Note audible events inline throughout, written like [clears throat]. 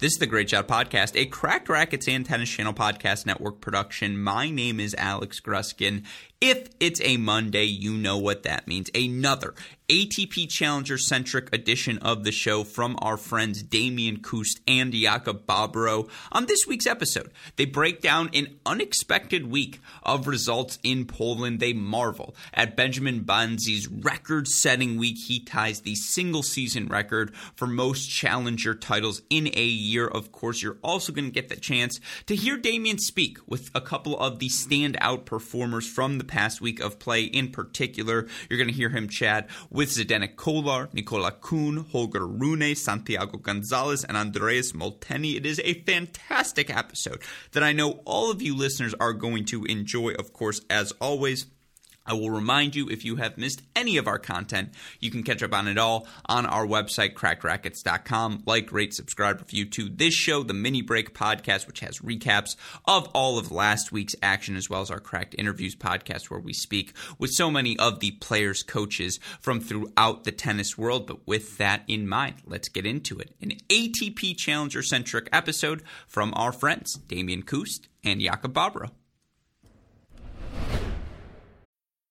This is the Great Shot Podcast, a Cracked Racquets and Tennis Channel Podcast Network production. My name is Alex Gruskin. If it's a Monday, you know what that means. Another ATP Challenger centric edition of the show from our friends Damian Kust and Jakub Bobrow. On this week's episode, they break down an unexpected week of results in Poland. They marvel at Benjamin Bonzi's record setting week. He ties the single season record for most challenger titles in a year. Of course, you're also going to get the chance to hear Damian speak with a couple of the standout performers from the past week of play. In particular, you're going to hear him chat with Zdenek Kolar, Nicola Kuhn, Holger Rune, Santiago Gonzalez, and Andreas Molteni. It is a fantastic episode that I know all of you listeners are going to enjoy, of course, as always. I will remind you if you have missed any of our content, you can catch up on it all on our website, crackedracquets.com. Like, rate, subscribe, review to this show, the Mini Break podcast, which has recaps of all of last week's action, as well as our Cracked Interviews podcast, where we speak with so many of the players, coaches from throughout the tennis world. But with that in mind, let's get into it. An ATP Challenger centric episode from our friends, Damian Kust and Jakub Bobrow.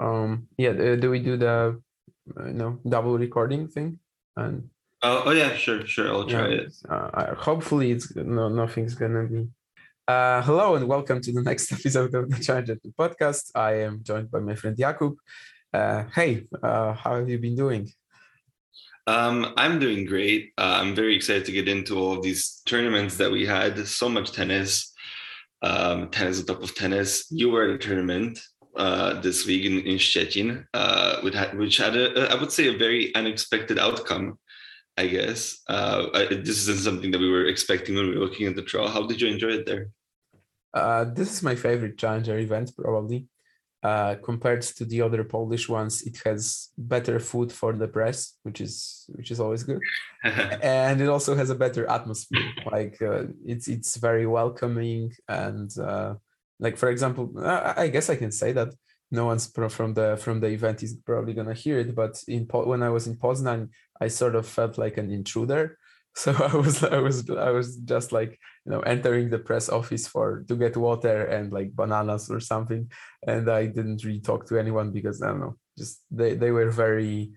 um yeah do, do we do the uh, you know double recording thing? And oh, oh yeah sure sure i'll try yeah, it. uh, hopefully it's no nothing's gonna be. Uh hello and welcome to the [laughs] next episode of the Challenger podcast. I am joined by my friend jakub. Uh hey uh how have you been doing? Um, I'm doing great. Uh, I'm very excited to get into all of these tournaments that we had. So much tennis, um, tennis on top of tennis. You were at a tournament uh, this week in, in Szczecin, uh, which had, which had a, I would say, a very unexpected outcome. I guess uh, I, this isn't something that we were expecting when we were looking at the draw. How did you enjoy it there? Uh, this is my favorite challenger event, probably. Uh, compared to the other Polish ones, it has better food for the press, which is which is always good, [laughs] and it also has a better atmosphere. Like uh, it's it's very welcoming and uh, like for example i guess i can say that no one's from the from the event is probably gonna hear it but in when i was in poznan i sort of felt like an intruder. [laughs] So i was i was i was just like you know entering the press office for to get water and like bananas or something. And i didn't really talk to anyone because i don't know just they they were very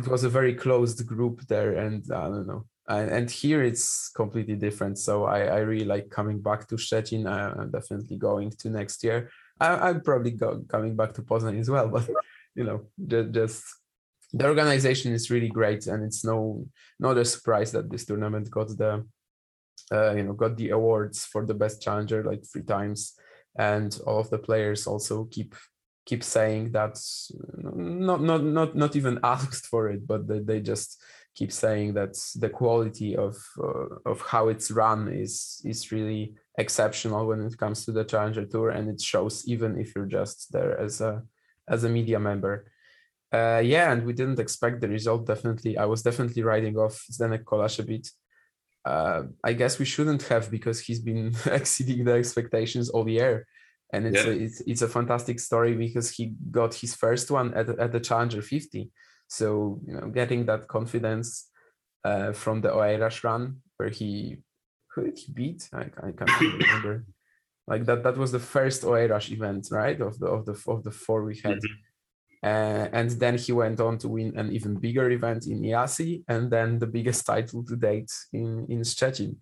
it was a very closed group there and i don't know and, and here it's completely different. So I, I really like coming back to Szczecin. I, am definitely going to next year. I, am probably go, coming back to Poznan as well, [laughs] but you know, just, just the organization is really great, and it's no not a surprise that this tournament got the uh, you know got the awards for the best challenger like three times, and all of the players also keep keep saying that not not not not even [laughs] asked for it, but they, they just keep saying that the quality of uh, of how it's run is is really exceptional when it comes to the challenger tour and it shows even if you're just there as a as a media member. Uh, yeah and we didn't expect the result definitely. I was definitely writing off zdenek a bit uh, i guess we shouldn't have because he's been [laughs] exceeding the expectations all year. And it's, yeah. a, it's it's a fantastic story because he got his first one at, at the challenger 50 So you know, getting that confidence uh, from the Oeiras run where he who did he beat? I, I can't [laughs] remember. like that that was the first Oeiras event, right? Of the of the of the four we had. Mm-hmm. Uh, and then he went on to win an even bigger event in IASI and then the biggest title to date in, in Szczecin,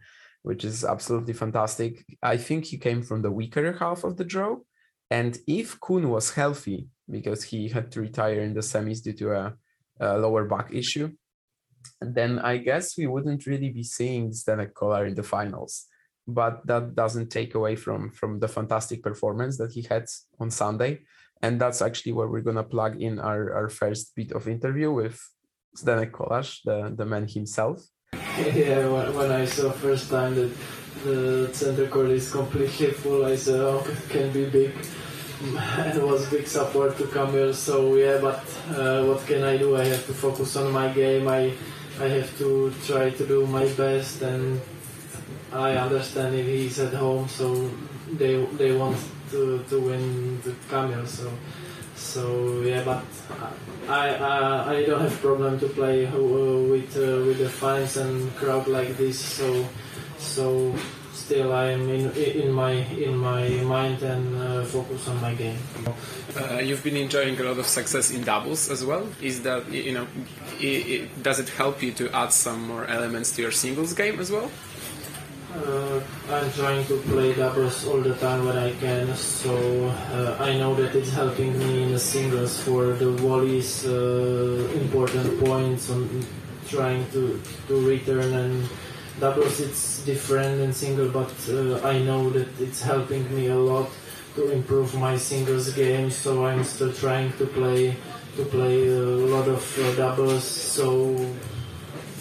which is absolutely fantastic. I think he came from the weaker half of the draw. And if Kuhn was healthy, because he had to retire in the semis due to a, a lower back issue, then I guess we wouldn't really be seeing Zdenek Kolar in the finals. But that doesn't take away from, from the fantastic performance that he had on Sunday and that's actually where we're gonna plug in our, our first bit of interview with Zdenek Kolarz, the, the man himself. Yeah, when, when I saw first time that the center court is completely full, I said, oh, it can be big. [laughs] It was big support to come here. So yeah, but uh, what can I do? I have to focus on my game. I I have to try to do my best, and I understand if he's at home, so they they want to, to win the cameo. So so yeah, but I I, I don't have problem to play uh, with uh, with the fans and crowd like this. So so still I am in in my in my mind and uh, focus on my game. Uh, you've been enjoying a lot of success in doubles as well. Is that you know, it, it, does it help you to add some more elements to your singles game as well? Uh, I'm trying to play doubles all the time when I can, so uh, I know that it's helping me in the singles for the volleys, uh, important points on trying to, to return and doubles it's different than single, but uh, I know that it's helping me a lot to improve my singles game, so I'm still trying to play to play a lot of uh, doubles. So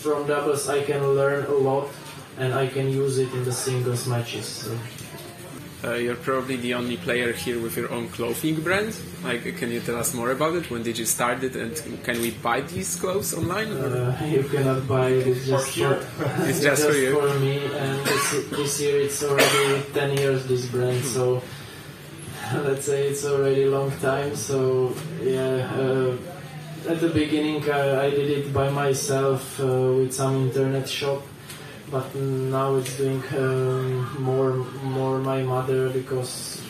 from doubles I can learn a lot and I can use it in the singles matches. So. Uh, you're probably the only player here with your own clothing brand. Like, can you tell us more about it? When did you start it, and can we buy these clothes online? Uh, you cannot buy it. It's just for, [laughs] it's just, just for you. for me. And this, this year it's already 10 years. This brand, so [laughs] let's say it's already a long time. So yeah. Uh, at the beginning, I, I, did it by myself uh, with some internet shop but now it's doing um, more more my mother because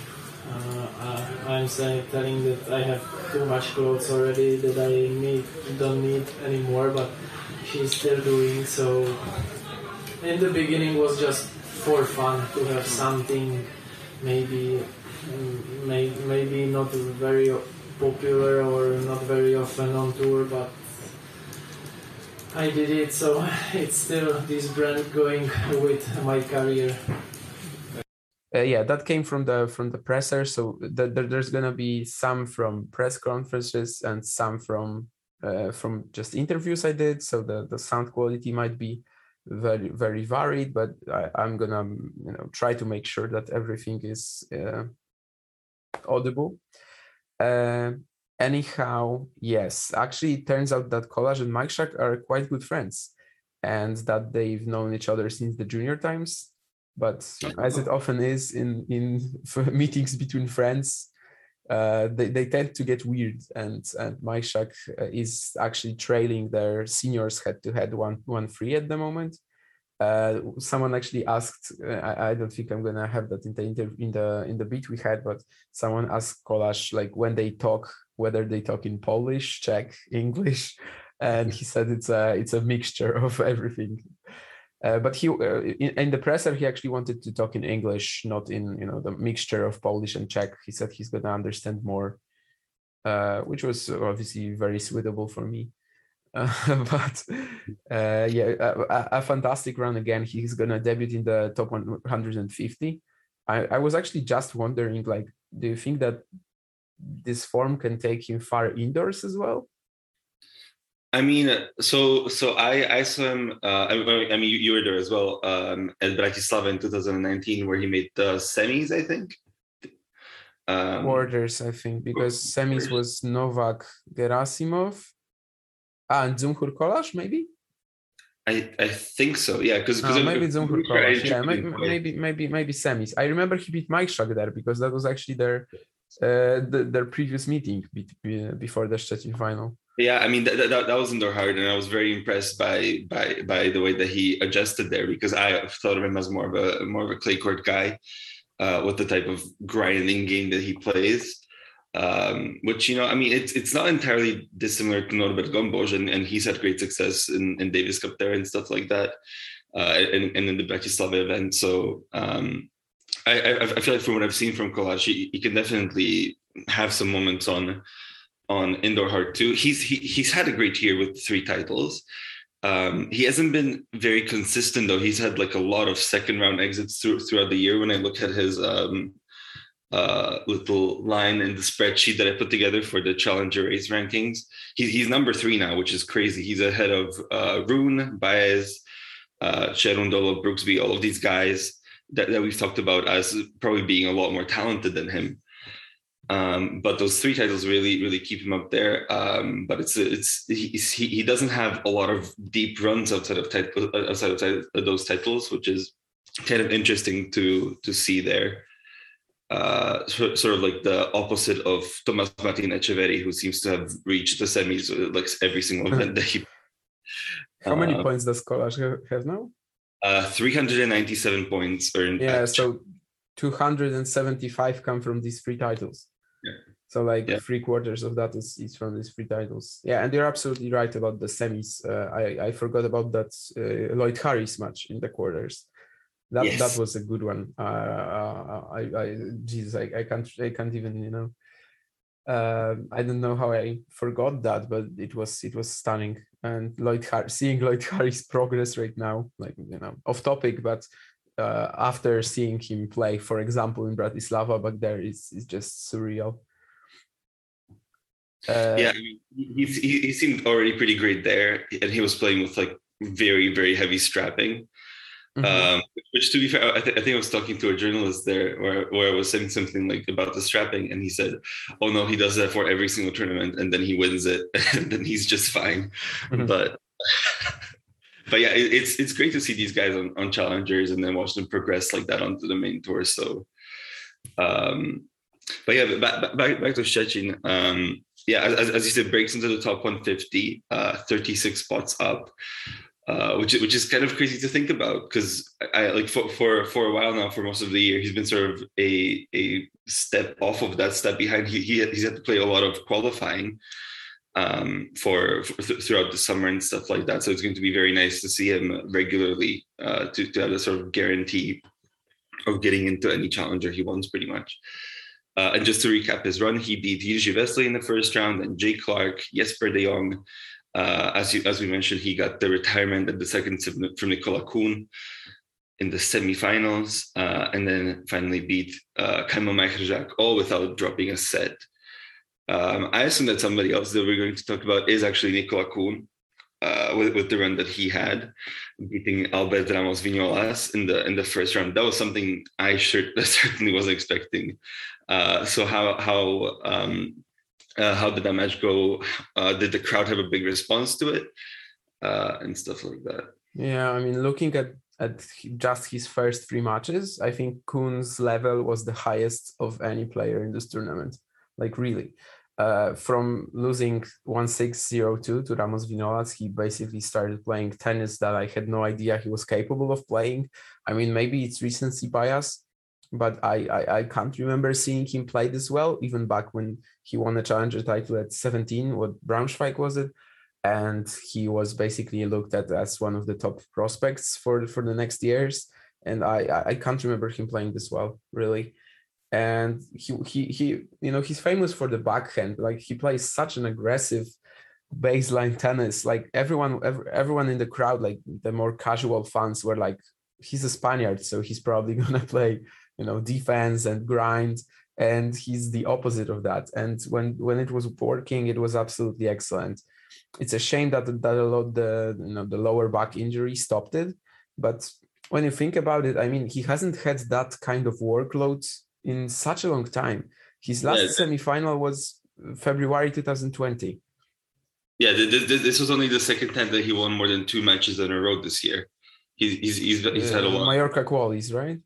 uh, I'm saying telling that I have too much clothes already that I need don't need anymore but she's still doing so in the beginning was just for fun to have something maybe may, maybe not very popular or not very often on tour but I did it, so it's still this brand going with my career. Uh, yeah, that came from the from the presser. So the, the, there's gonna be some from press conferences and some from uh, from just interviews I did. So the the sound quality might be very very varied, but I, am gonna you know try to make sure that everything is uh, audible. Anyhow, yes, actually, it turns out that Kolář and Majchrzak are quite good friends and that they've known each other since the junior times. But as it often is in, in [laughs] meetings between friends, uh, they, they tend to get weird. And, and Majchrzak uh, is actually trailing their seniors head to head one, one free at the moment. Uh, someone actually asked uh, I, I, don't think i'm gonna have that in the in the in the beat we had but someone asked Kolarz like when they talk whether they talk in Polish, Czech, [laughs] English, and he said it's a it's a mixture of [laughs] everything. Uh, but he uh, in, in, the presser he actually wanted to talk in English, not in you know the mixture of Polish and Czech. He said he's gonna understand more, uh, which was obviously very suitable for me. [laughs] but uh, yeah, a, a, fantastic run again. He's gonna debut in the top 150. I, I was actually just wondering, like, do you think that this form can take him far indoors as well? I mean, so so I I saw him. Uh, I, mean, you, you, were there as well um, at Bratislava in 2019, where he made the semis. I think. Um, Quarters, I think, because semis was Novak Gerasimov, ah, and Dzumhur Kolarz, maybe. I, I think so, yeah, because uh, maybe Dzumhur Kolarz, yeah, maybe, maybe maybe maybe semis. I remember he beat Majchrzak there because that was actually their uh, the, their previous meeting before the Szczecin final. Yeah, I mean that, that, that was indoor hard, and I was very impressed by by by the way that he adjusted there because I thought of him as more of a more of a clay court guy uh, with the type of grinding game that he plays. Um, which you know, I mean, it's it's not entirely dissimilar to Norbert Gombos, and, and he's had great success in, in Davis Cup there and stuff like that, uh, and, and in the Bratislava event. So um, I, I, feel like from what I've seen from Kolář, he, he can definitely have some moments on on indoor hard too. He's he, he's had a great year with three titles. Um, he hasn't been very consistent though. He's had like a lot of second round exits through, throughout the year. When I look at his um, uh, little line in the spreadsheet that I put together for the Challenger Race rankings, he, he's number three now, which is crazy. He's ahead of uh, Rune, Baez, uh, Brooksby, all of these guys that, that we've talked about as probably being a lot more talented than him. Um, but those three titles really, really keep him up there. Um, but it's it's he, he doesn't have a lot of deep runs outside of title, outside of those titles, which is kind of interesting to to see there. Uh, sort of like the opposite of Tomas Martin Etcheverry, who seems to have reached the semis like every single event that he. How many uh, points does Kolář have now? Uh, 397 points earned. Yeah, so 275 come from these three titles. Yeah. So like Yeah. three quarters of that is, is from these three titles. Yeah, and you're absolutely right about the semis. Uh, I I forgot about that uh, Lloyd Harris match in the quarters. That Yes. that was a good one. Uh, I I Jesus I, I can't I can't even you know. Um, I don't know how I forgot that, but it was it was stunning. And Lloyd Har- seeing [laughs] Lloyd Harris progress right now, like you know, off topic, but uh, after seeing him play, for example, in Bratislava back there, is is just surreal. Uh, yeah, I mean, he, he he seemed already pretty great there, and he was playing with like very very heavy strapping. Mhm. Um, which, to be fair, I, th- I think I was talking to a journalist there where, where I was saying something like about the strapping, and he said, "Oh no, he does that for every single tournament, and then he wins it, [laughs] and then he's just fine." Mhm. But [laughs] but yeah, it, it's it's great to see these guys on, on challengers and then watch them progress like that onto the main tour. So, um, but yeah, back back back to Szczecin. Um, yeah, as, as you said, breaks into the top 150, uh, 36 spots up uh, which which is kind of crazy to think about because I, I like for, for for a while now for most of the year he's been sort of a a step off of that step behind. He, he he's had to play a lot of qualifying um for, for th- throughout the summer and stuff like that. So it's going to be very nice to see him regularly uh to, to have a sort of guarantee of getting into any challenger he wants pretty much. Uh, and just to recap his run, he beat Jiří Veselý in the first round, and Jay Clarke, Jesper de Jong, uh, as you as we mentioned, he got the retirement at the second from Nicola Kuhn in the semifinals, uh, and then finally beat uh, Majchrzak, all without dropping a set. Um, I assume that somebody else that we're going to talk about is actually Nicola Kuhn. Uh, with, with the run that he had, beating Albert Ramos Vinolas in the in the first round, that was something I [laughs] certainly wasn't expecting. Uh, so how how um, uh, how did that match go? Uh, did the crowd have a big response to it uh, and stuff like that? Yeah, I mean, looking at at just his first three matches, I think Kuhn's level was the highest of any player in this tournament. Like really, uh, from losing one six zero two to Ramos Vinolas, he basically started playing tennis that I had no idea he was capable of playing. I mean, maybe it's recency bias, but I, I I can't remember seeing him play this well, even back when he won a challenger title at 17. What Braunschweig was it? and he was basically looked at as one of the top prospects for for the next years. And I I- can't remember him playing this well really. And he he he you know he's famous for the backhand. Like he plays such an aggressive baseline tennis. Like everyone ev- everyone in the crowd, like the more casual fans were like, he's a Spaniard, so he's probably [laughs] gonna play you know defense and grind and he's the opposite of that and when when it was working it was absolutely excellent it's a shame that that a lot the you know the lower back injury stopped it but when you think about it i mean he hasn't had that kind of workload in such a long time his last Yeah. semifinal was february 2020 Yeah, th- th- th- this was only the second time that he won more than two matches in a row this year. He's he's he's, he's had a lot. mallorca qualies right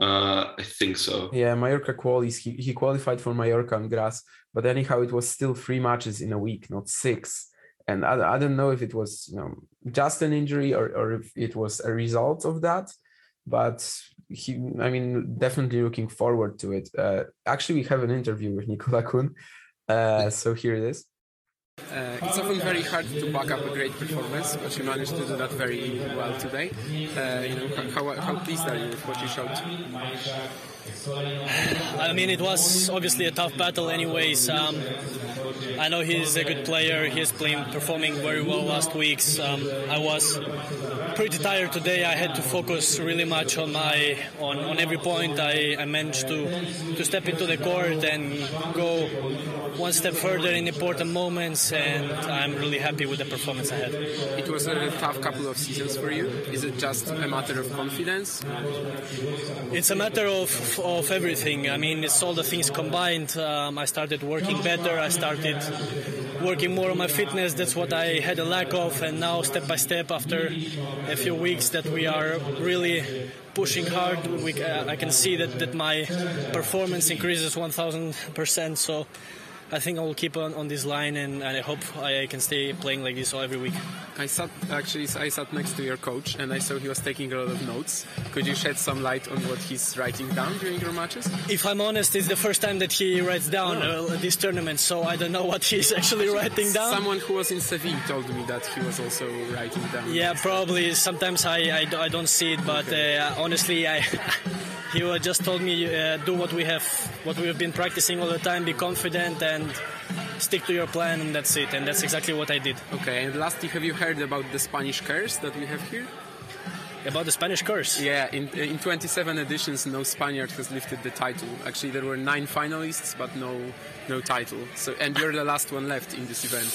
Uh, I think so. Yeah, Mallorca qualies. He, he qualified for Mallorca on grass, but anyhow, it was still three matches in a week, not six. And I, I don't know if it was you know just an injury or, or if it was a result of that. But he, I mean, definitely looking forward to it. Uh, actually, we have an interview with Nicola Kuhn. Uh, so here it is. Uh, it's often very hard to back up a great performance, but you managed to do that very well today. Uh, you know, how, how pleased are you with what you showed? [laughs] I mean, it was obviously a tough battle, anyways. Um, I know he's a good player. He's playing, performing very well last weeks. Um, I was pretty tired today. I had to focus really much on my on, on every point. I, I managed to to step into the court and go one step further in important moments, and I'm really happy with the performance I had. It was a tough couple of seasons for you. Is it just a matter of confidence? It's a matter of, of everything. I mean, it's all the things combined. Um, I started working better. I started working more on my fitness. That's what I had a lack of, and now step by step, after a few weeks, that we are really pushing hard. We, uh, I can see that, that my performance increases 1,000%. So I think I will keep on, on this line, and, and I hope I can stay playing like this all every week. I sat actually I sat next to your coach, and I saw he was taking a lot of notes. Could you shed some light on what he's writing down during your matches? If I'm honest, it's the first time that he writes down oh. uh, this tournament, so I don't know what he's actually [laughs] writing down. Someone who was in Seville told me that he was also writing down. Yeah, probably. Sometimes I, I, I don't see it, but okay. uh, honestly, I. [laughs] he just told me uh, do what we have what we have been practicing all the time be confident and stick to your plan and that's it and that's exactly what i did okay and lastly have you heard about the spanish curse that we have here about the Spanish curse. Yeah, in, in 27 editions, no Spaniard has lifted the title. Actually, there were nine finalists, but no no title. So, and you're the last one left in this event.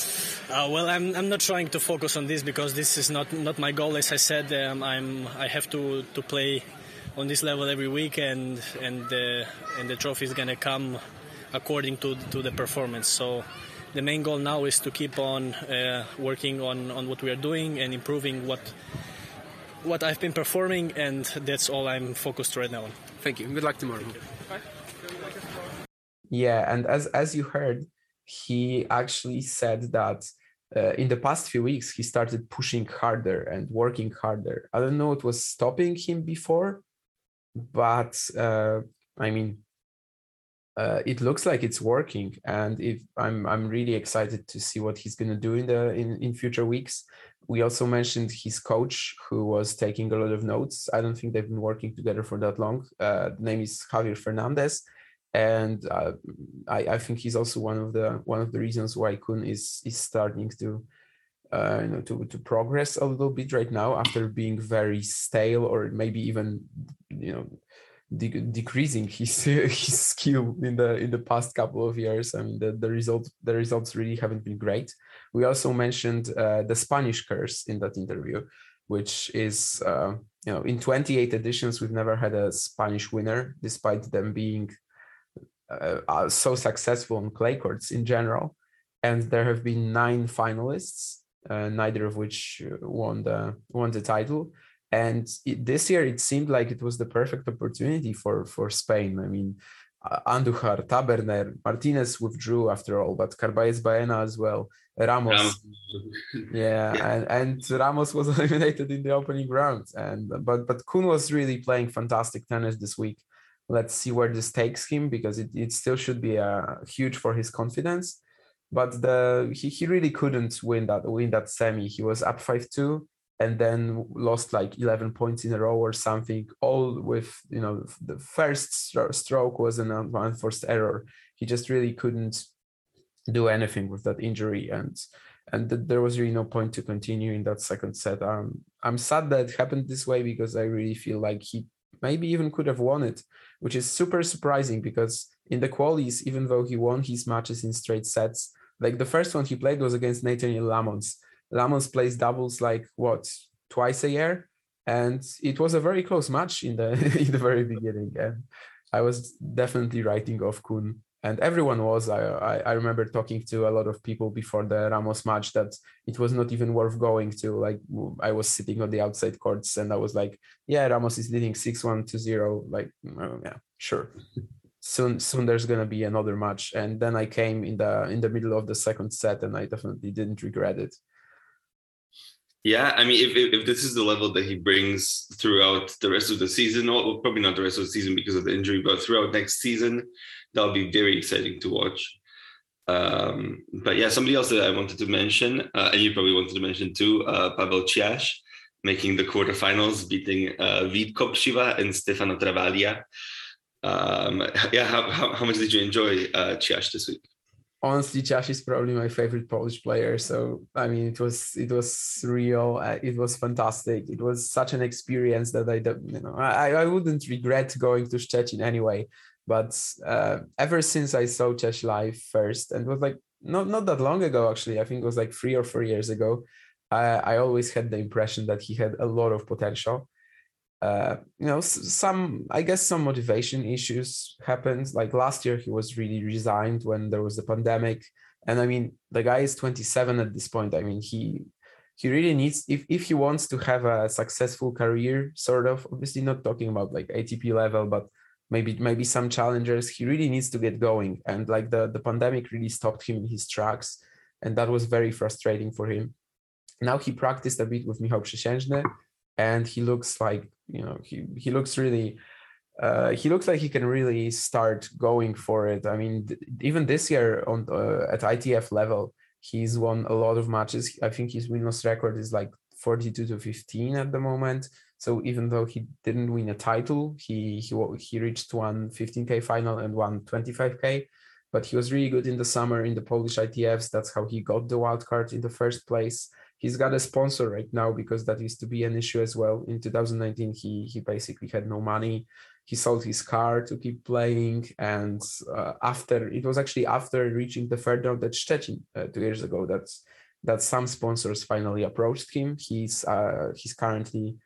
Uh, well, I'm, I'm not trying to focus on this because this is not not my goal. As I said, um, I'm I have to to play on this level every week, and and the and the trophy is gonna come according to to the performance. So the main goal now is to keep on uh, working on on what we are doing and improving what what I've been performing, and that's all I'm focused right now on. Thank you. Good luck tomorrow. Yeah, and as as you heard, he actually said that uh, in the past few weeks he started pushing harder and working harder. I don't know what was stopping him before, but uh, I mean, uh, it looks like it's working, and if I'm I'm really excited to see what he's gonna do in the in, in future weeks. We also mentioned his coach, who was taking a lot of notes. I don't think they've been working together for that long. Uh, the name is Javier Fernandez, and uh, I, I think he's also one of the one of the reasons why Kuhn is is starting to uh, you know to to progress a little bit right now after being very stale or maybe even you know de- decreasing his [laughs] his skill in the in the past couple of years. I mean the the result the results really haven't been great. We also mentioned uh, the Spanish curse in that interview, which is uh, you know in 28 editions we've never had a Spanish winner despite them being uh, uh so successful on clay courts in general. And there have been nine finalists uh, neither of which won the won the title. And it, this year, it seemed like it was the perfect opportunity for for Spain. I mean, uh, Andujar, Taberner, Martinez withdrew after all, but Carballes Baena as well. Ramos, [laughs] yeah, yeah, And, and Ramos was [laughs] eliminated in the opening round. And but but Kuhn was really playing fantastic tennis this week. Let's see where this takes him because it, it still should be uh, huge for his confidence but the he, he really couldn't win that win that semi. He was up five two and then lost like 11 points in a row or something all with you know the first stroke was an unforced error he just really couldn't do anything with that injury and and th- there was really no point to continue in that second set um, i'm sad that it happened this way because i really feel like he maybe even could have won it which is super surprising because in the qualies even though he won his matches in straight sets like the first one he played was against Nathaniel Lammons. Lammons plays doubles like what twice a year, and it was a very close match in the [laughs] in the very beginning. And I was definitely writing off Kuhn and everyone was. I, I, I remember talking to a lot of people before the Ramos match that it was not even worth going to. Like I was sitting on the outside courts and I was like, yeah, Ramos is leading six one to zero. Like oh, yeah, sure. Soon soon there's gonna be another match. And then I came in the in the middle of the second set and I definitely didn't regret it. Yeah, I mean, if, if, if this is the level that he brings throughout the rest of the season, or probably not the rest of the season because of the injury, but throughout next season, that'll be very exciting to watch. Um, but yeah, somebody else that I wanted to mention, uh, and you probably wanted to mention too, uh, Paweł Ciaś, making the quarterfinals, beating uh, Vít Kopřiva and Stefano Travaglia. Um, [laughs] yeah, how, how, how, much did you enjoy uh, this week? honestly Ciaś is probably my favorite Polish player. So I mean, it was it was real. Uh, it was fantastic. It was such an experience that I don't, you know I I wouldn't regret going to Szczecin anyway. But uh, ever since I saw Ciaś live first, and was like not not that long ago actually. I think it was like three or four years ago. I I always had the impression that he had a lot of potential uh, you know, some I guess some motivation issues happened. Like last year, he was really resigned when there was the pandemic, and I mean, the guy is 27 at this point. I mean, he he really needs if if he wants to have a successful career, sort of. Obviously, not talking about like ATP level, but maybe maybe some challengers. He really needs to get going, and like the the pandemic really stopped him in his tracks, and that was very frustrating for him. Now he practiced a bit with Michał Przysiężny and he looks like you know he he looks really uh, he looks like he can really start going for it. I mean, th- even this year on uh, at ITF level, he's won a lot of matches. I think his win-loss record is like 42 to 15 at the moment. So even though he didn't win a title, he he he reached one 15k final and one 25k. But he was really good in the summer in the Polish ITFs. That's how he got the wild card in the first place he's got a sponsor right now because that used to be an issue as well. In 2019, he he basically had no money. He sold his car to keep playing, and uh, after it was actually after reaching the third round at Szczecin uh, two years ago that that some sponsors finally approached him. He's uh, he's currently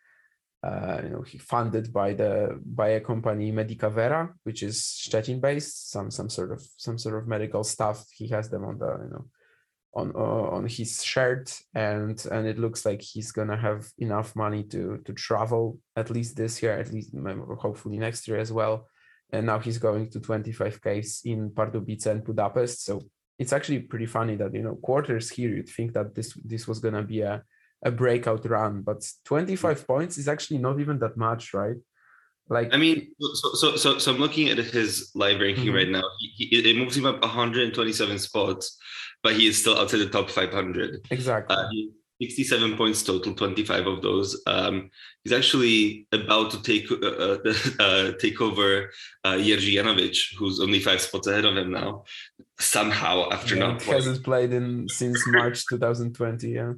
uh, you know he funded by the by a company Medica Vera, which is Szczecin based, some some sort of some sort of medical stuff. He has them on the you know on uh, on his shirt and and it looks like he's gonna have enough money to to travel at least this year at least hopefully next year as well. And now he's going to 25k in Pardubice and Budapest. So it's actually pretty funny that you know quarters here you'd think that this this was gonna be a a breakout run but 25 points is actually not even that much right like i mean so so so, so i'm looking at his live ranking mm-hmm. right now he, he, it moves him up 127 spots but he is still outside the top 500. Exactly. Uh, 67 points total, 25 of those. Um, he's actually about to take uh, uh, [laughs] uh take over uh, Jerzy who's only five spots ahead of him now. Somehow, after yeah, not hasn't played in since March [laughs] 2020. Yeah.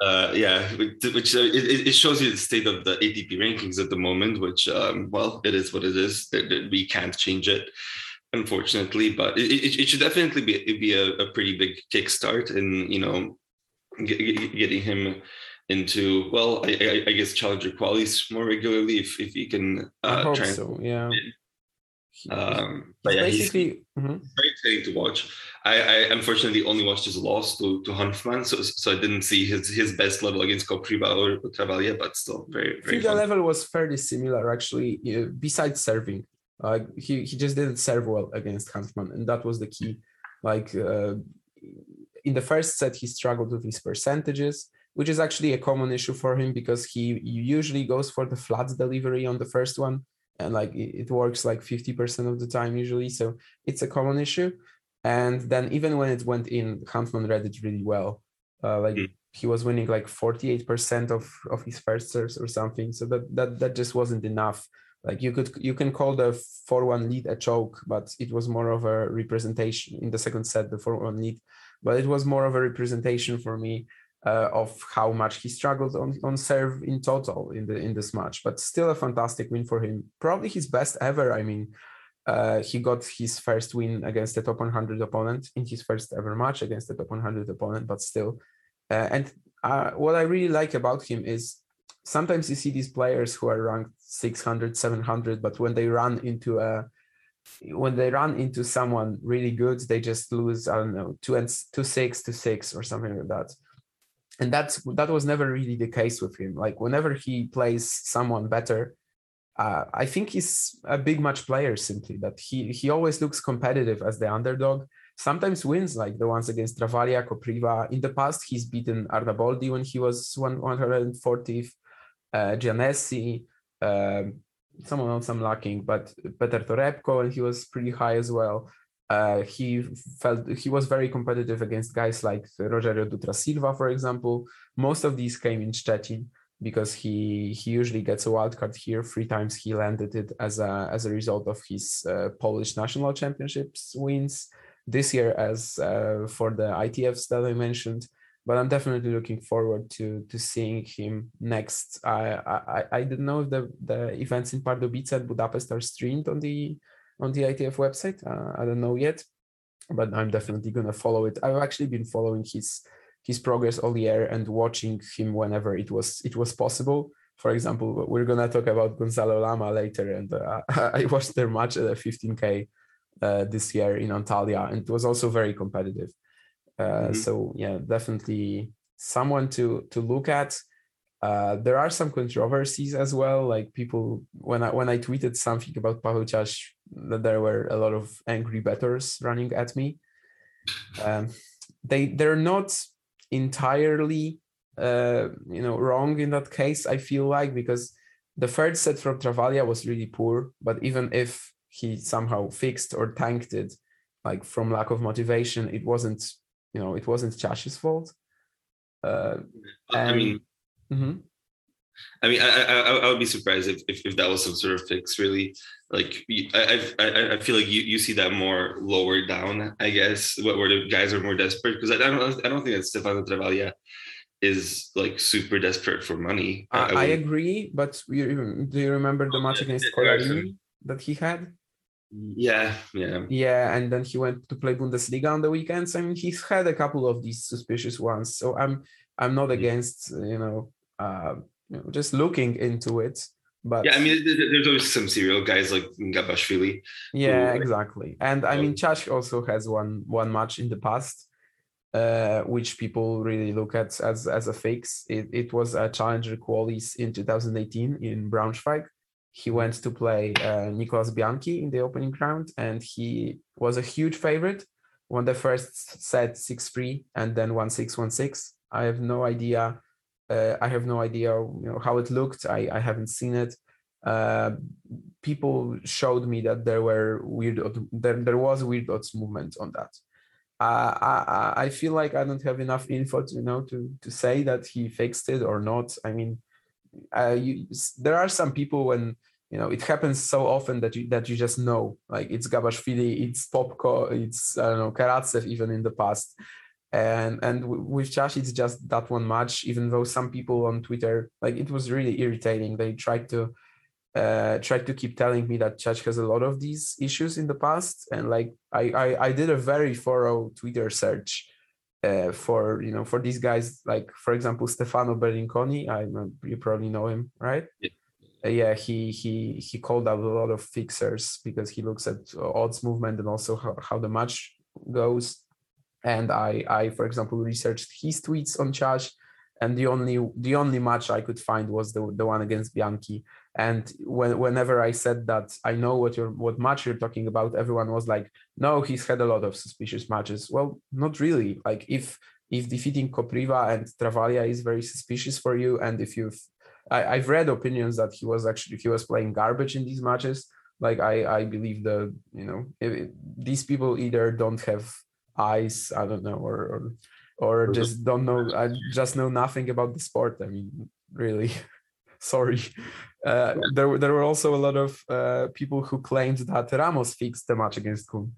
Uh, yeah, which uh, it, it, shows you the state of the ATP rankings at the moment. Which, um, well, it is what it is. We can't change it unfortunately, but it, it, it should definitely be be a, a, pretty big kickstart in you know get, getting him into well, I, I, I, guess challenger qualies more regularly if if he can. Uh, I hope so. Yeah. Um, but yeah, basically he's mm-hmm. very exciting to watch. I, I, unfortunately only watched his loss to, to Hanfmann, so so I didn't see his his best level against Kopřiva or Travaglia, but still very very. I think the level was fairly similar actually. Besides serving, uh, he he just didn't serve well against Hanfmann, and that was the key. Like uh, in the first set, he struggled with his percentages, which is actually a common issue for him because he usually goes for the flat delivery on the first one, and like it, works like fifty percent of the time usually. So it's a common issue. And then even when it went in, Hanfmann read it really well. Uh, like mm. he was winning like 48% of, of his first serves or something. So that, that that just wasn't enough like you could you can call the 4-1 lead a choke but it was more of a representation in the second set the 4-1 lead but it was more of a representation for me uh, of how much he struggled on, on serve in total in the in this match but still a fantastic win for him probably his best ever i mean uh, he got his first win against the top 100 opponent in his first ever match against the top 100 opponent but still uh, and uh, what i really like about him is sometimes you see these players who are ranked 600 700 but when they run into a when they run into someone really good, they just lose, I don't know, two and two six to six or something like that. And that's that was never really the case with him. Like whenever he plays someone better, uh, I think he's a big match player simply that he he always looks competitive as the underdog. Sometimes wins like the ones against Travaglia, Kopriva. In the past, he's beaten Arnaboldi when he was one 140th, uh, Giannessi, um, someone else I'm lacking, but Peter Torebko, and he was pretty high as well. Uh, he felt he was very competitive against guys like Rogerio Dutra Silva, for example. Most of these came in Szczecin because he he usually gets a wild card here. Three times he landed it as a as a result of his uh, Polish national championships wins. This year, as uh, for the ITFs that I mentioned, but I'm definitely looking forward to to seeing him next. I I, I didn't know if the, the events in Pardubice and Budapest are streamed on the on the ITF website. Uh, I don't know yet, but I'm definitely gonna follow it. I've actually been following his his progress all year and watching him whenever it was it was possible. For example, we're gonna talk about Gonzalo Lama later, and uh, [laughs] I watched their match at a 15k uh, this year in Antalya, and it was also very competitive. Uh, mm-hmm. So yeah, definitely someone to to look at. Uh, there are some controversies as well. Like people, when I when I tweeted something about Paweł Ciaś, that there were a lot of angry bettors running at me. Um, they they're not entirely uh, you know wrong in that case. I feel like because the third set from Travaglia was really poor, but even if he somehow fixed or tanked it, like from lack of motivation, it wasn't you know it wasn't Ciaś's fault. Uh, and, I mean, mm-hmm. I mean, I, I, I would be surprised if, if, if that was some sort of fix. Really, like I I I feel like you, you see that more lower down. I guess where the guys are more desperate because I don't I don't think that Stefano Travaglia is like super desperate for money. I, I, I agree, but you, do you remember the match against Collarini that he had? Yeah, yeah. Yeah, and then he went to play Bundesliga on the weekends. I mean, he's had a couple of these suspicious ones. So I'm I'm not against, you know, uh, you know just looking into it. But yeah, I mean, there's always some serial guys like Gabashvili. Yeah, who, exactly. And I mean, Ciaś also has one one match in the past, uh, which people really look at as as a fix. It, it was a challenger qualies in 2018 in Braunschweig he went to play uh, Nicolas Bianchi in the opening round, and he was a huge favorite. Won the first set six three, and then one six one six. I have no idea. Uh, I have no idea, you know, how it looked. I I haven't seen it. Uh, people showed me that there were weird there, there was weird odds movement on that. Uh, I I feel like I don't have enough info to you know to to say that he fixed it or not. I mean, uh, you, there are some people when you know it happens so often that you that you just know like it's Gabashvili, it's Popko, it's I don't know Karatsev even in the past, and and with Ciaś it's just that one match. Even though some people on Twitter like it was really irritating. They tried to uh, tried to keep telling me that Ciaś has a lot of these issues in the past, and like I I, I did a very thorough Twitter search uh, for you know for these guys like for example Stefano Berlincioni I you probably know him right yeah. Uh, yeah he he he called out a lot of fixers because he looks at odds movement and also how, how the match goes and I I for example researched his tweets on Ciaś and the only the only match I could find was the the one against Bianchi. And when, whenever i said that i know what you're what match you're talking about everyone was like no he's had a lot of suspicious matches. Well not really. Like if if defeating kopriva and travaglia is very suspicious for you and if you've I, have read opinions that he was actually he was playing garbage in these matches. Like i i believe the you know if, these people either don't have eyes i don't know or or, or just don't know i just know nothing about the sport i mean really [laughs] sorry. Uh, there, there were also a lot of uh, people who claimed that Ramos fixed the match against kuhn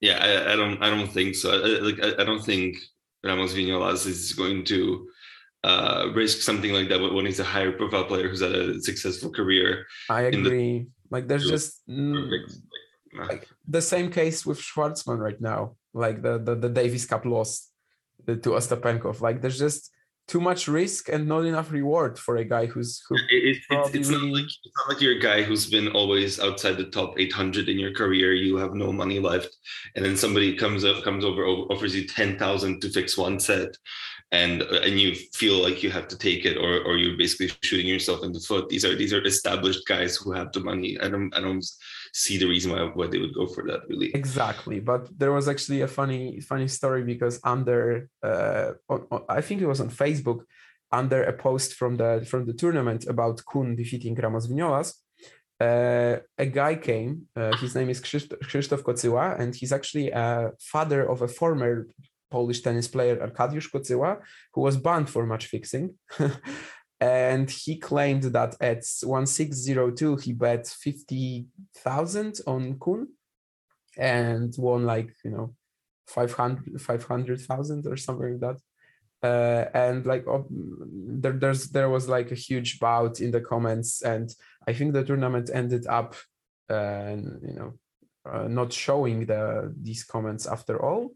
Yeah, I, I don't, I don't think so. I, like, I, I don't think Ramos Vinolas is going to uh, risk something like that when he's a higher profile player who's had a successful career. I agree. The- like, there's just mm, like the same case with Schwartzman right now. Like the the, the Davis Cup loss to Ostapenkov. Like, there's just too much risk and not enough reward for a guy who's who it, it, it's, it's, not like, it's not like you're a guy who's been always outside the top 800 in your career. You have no money left. And then somebody comes up comes over offers you 10000 to fix one set. And and you feel like you have to take it or or you're basically shooting yourself in the foot. These are these are established guys who have the money. I don't i don't see the reason why, why they would go for that really exactly but there was actually a funny funny story because under uh on, on, i think it was on facebook under a post from the from the tournament about kuhn defeating ramos vinolas uh, a guy came. Uh, his name is Krzysztof Kocyła, and he's actually a father of a former Polish tennis player Arkadiusz Kocyła, who was banned for match fixing. [laughs] and he claimed that at 1602 he bet 50,000 on Kuhn and won like, you know, 500 500,000 or something like that. Uh, and like there, there's there was like a huge bout in the comments and i think the tournament ended up uh, you know uh, not showing the these comments after all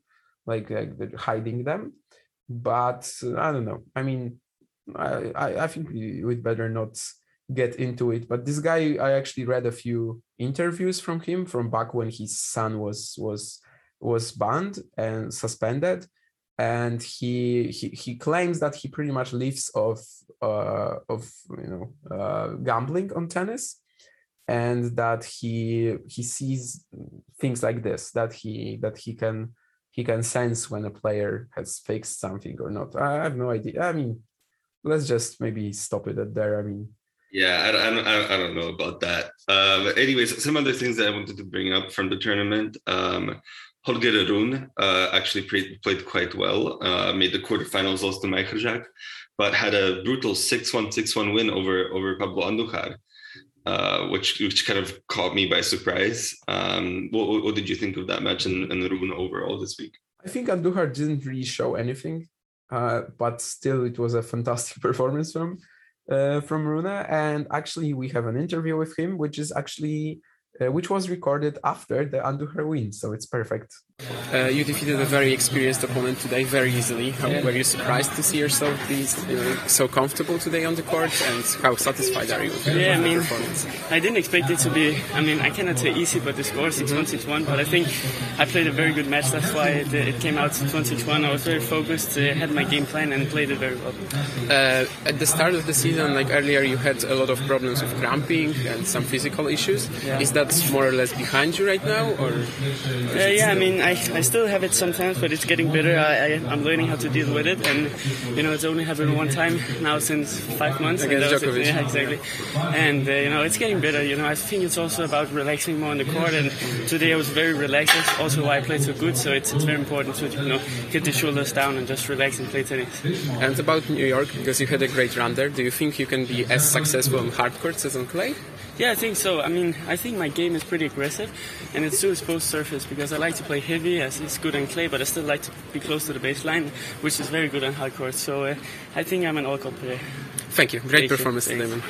like, like hiding them. But I don't know. I mean, I, I, think we'd better not get into it. But this guy, I actually read a few interviews from him from back when his son was was was banned and suspended, and he he, he claims that he pretty much lives of uh, of you know uh, gambling on tennis, and that he he sees things like this that he that he can he can sense when a player has fixed something or not. I have no idea. I mean, let's just maybe stop it at there. I mean, yeah, I, I, I don't know about that. Uh, but anyways, some other things that I wanted to bring up from the tournament. Um, Holger Rune uh, actually played, played quite well, uh, made the quarterfinals, lost to Majchrzak, but had a brutal 6-1, 6-1 win over, over Pablo Andujar uh, which which kind of caught me by surprise. Um, what, what did you think of that match and, and Rune overall this week? I think Andujar didn't really show anything, uh, but still it was a fantastic [laughs] performance from uh, from Rune. And actually, we have an interview with him, which is actually uh, which was recorded after the Andujar win, so it's perfect. Uh, you defeated a very experienced opponent today very easily. How. Were you surprised to see yourself be so comfortable today on the court, and how satisfied are you? With yeah, I mean, I didn't expect it to be. I mean, I cannot say easy, but the score six one six one. But I think I played a very good match. That's why it, it came out six one six one. I was very focused, uh, had my game plan, and played it very well. Uh, at the start of the season, like earlier, you had a lot of problems with cramping and some physical issues. Yeah. Is that more or less behind you right now, or? Uh, yeah, I mean, I, I still have it sometimes, but it's getting better. I, I, am learning how to deal with it, and you know, it's only happened one time now since five months. Against Djokovic. Yeah, exactly. And uh, you know, it's getting better. You know, I think it's also about relaxing more on the court, and today I was very relaxed. That's also why I played so good. So it's, it's very important to you know get the shoulders down and just relax and play tennis. And about New York, because you had a great run there, do you think you can be as successful on hard courts as on clay? Yeah, I think so. I mean, I think my game is pretty aggressive, and it's suits both surface because I like to play heavy as it's good on clay, but I still like to be close to the baseline, which is very good on hard court. So uh, I think I'm an all-court player. Thank you. Great Thank performance you. today.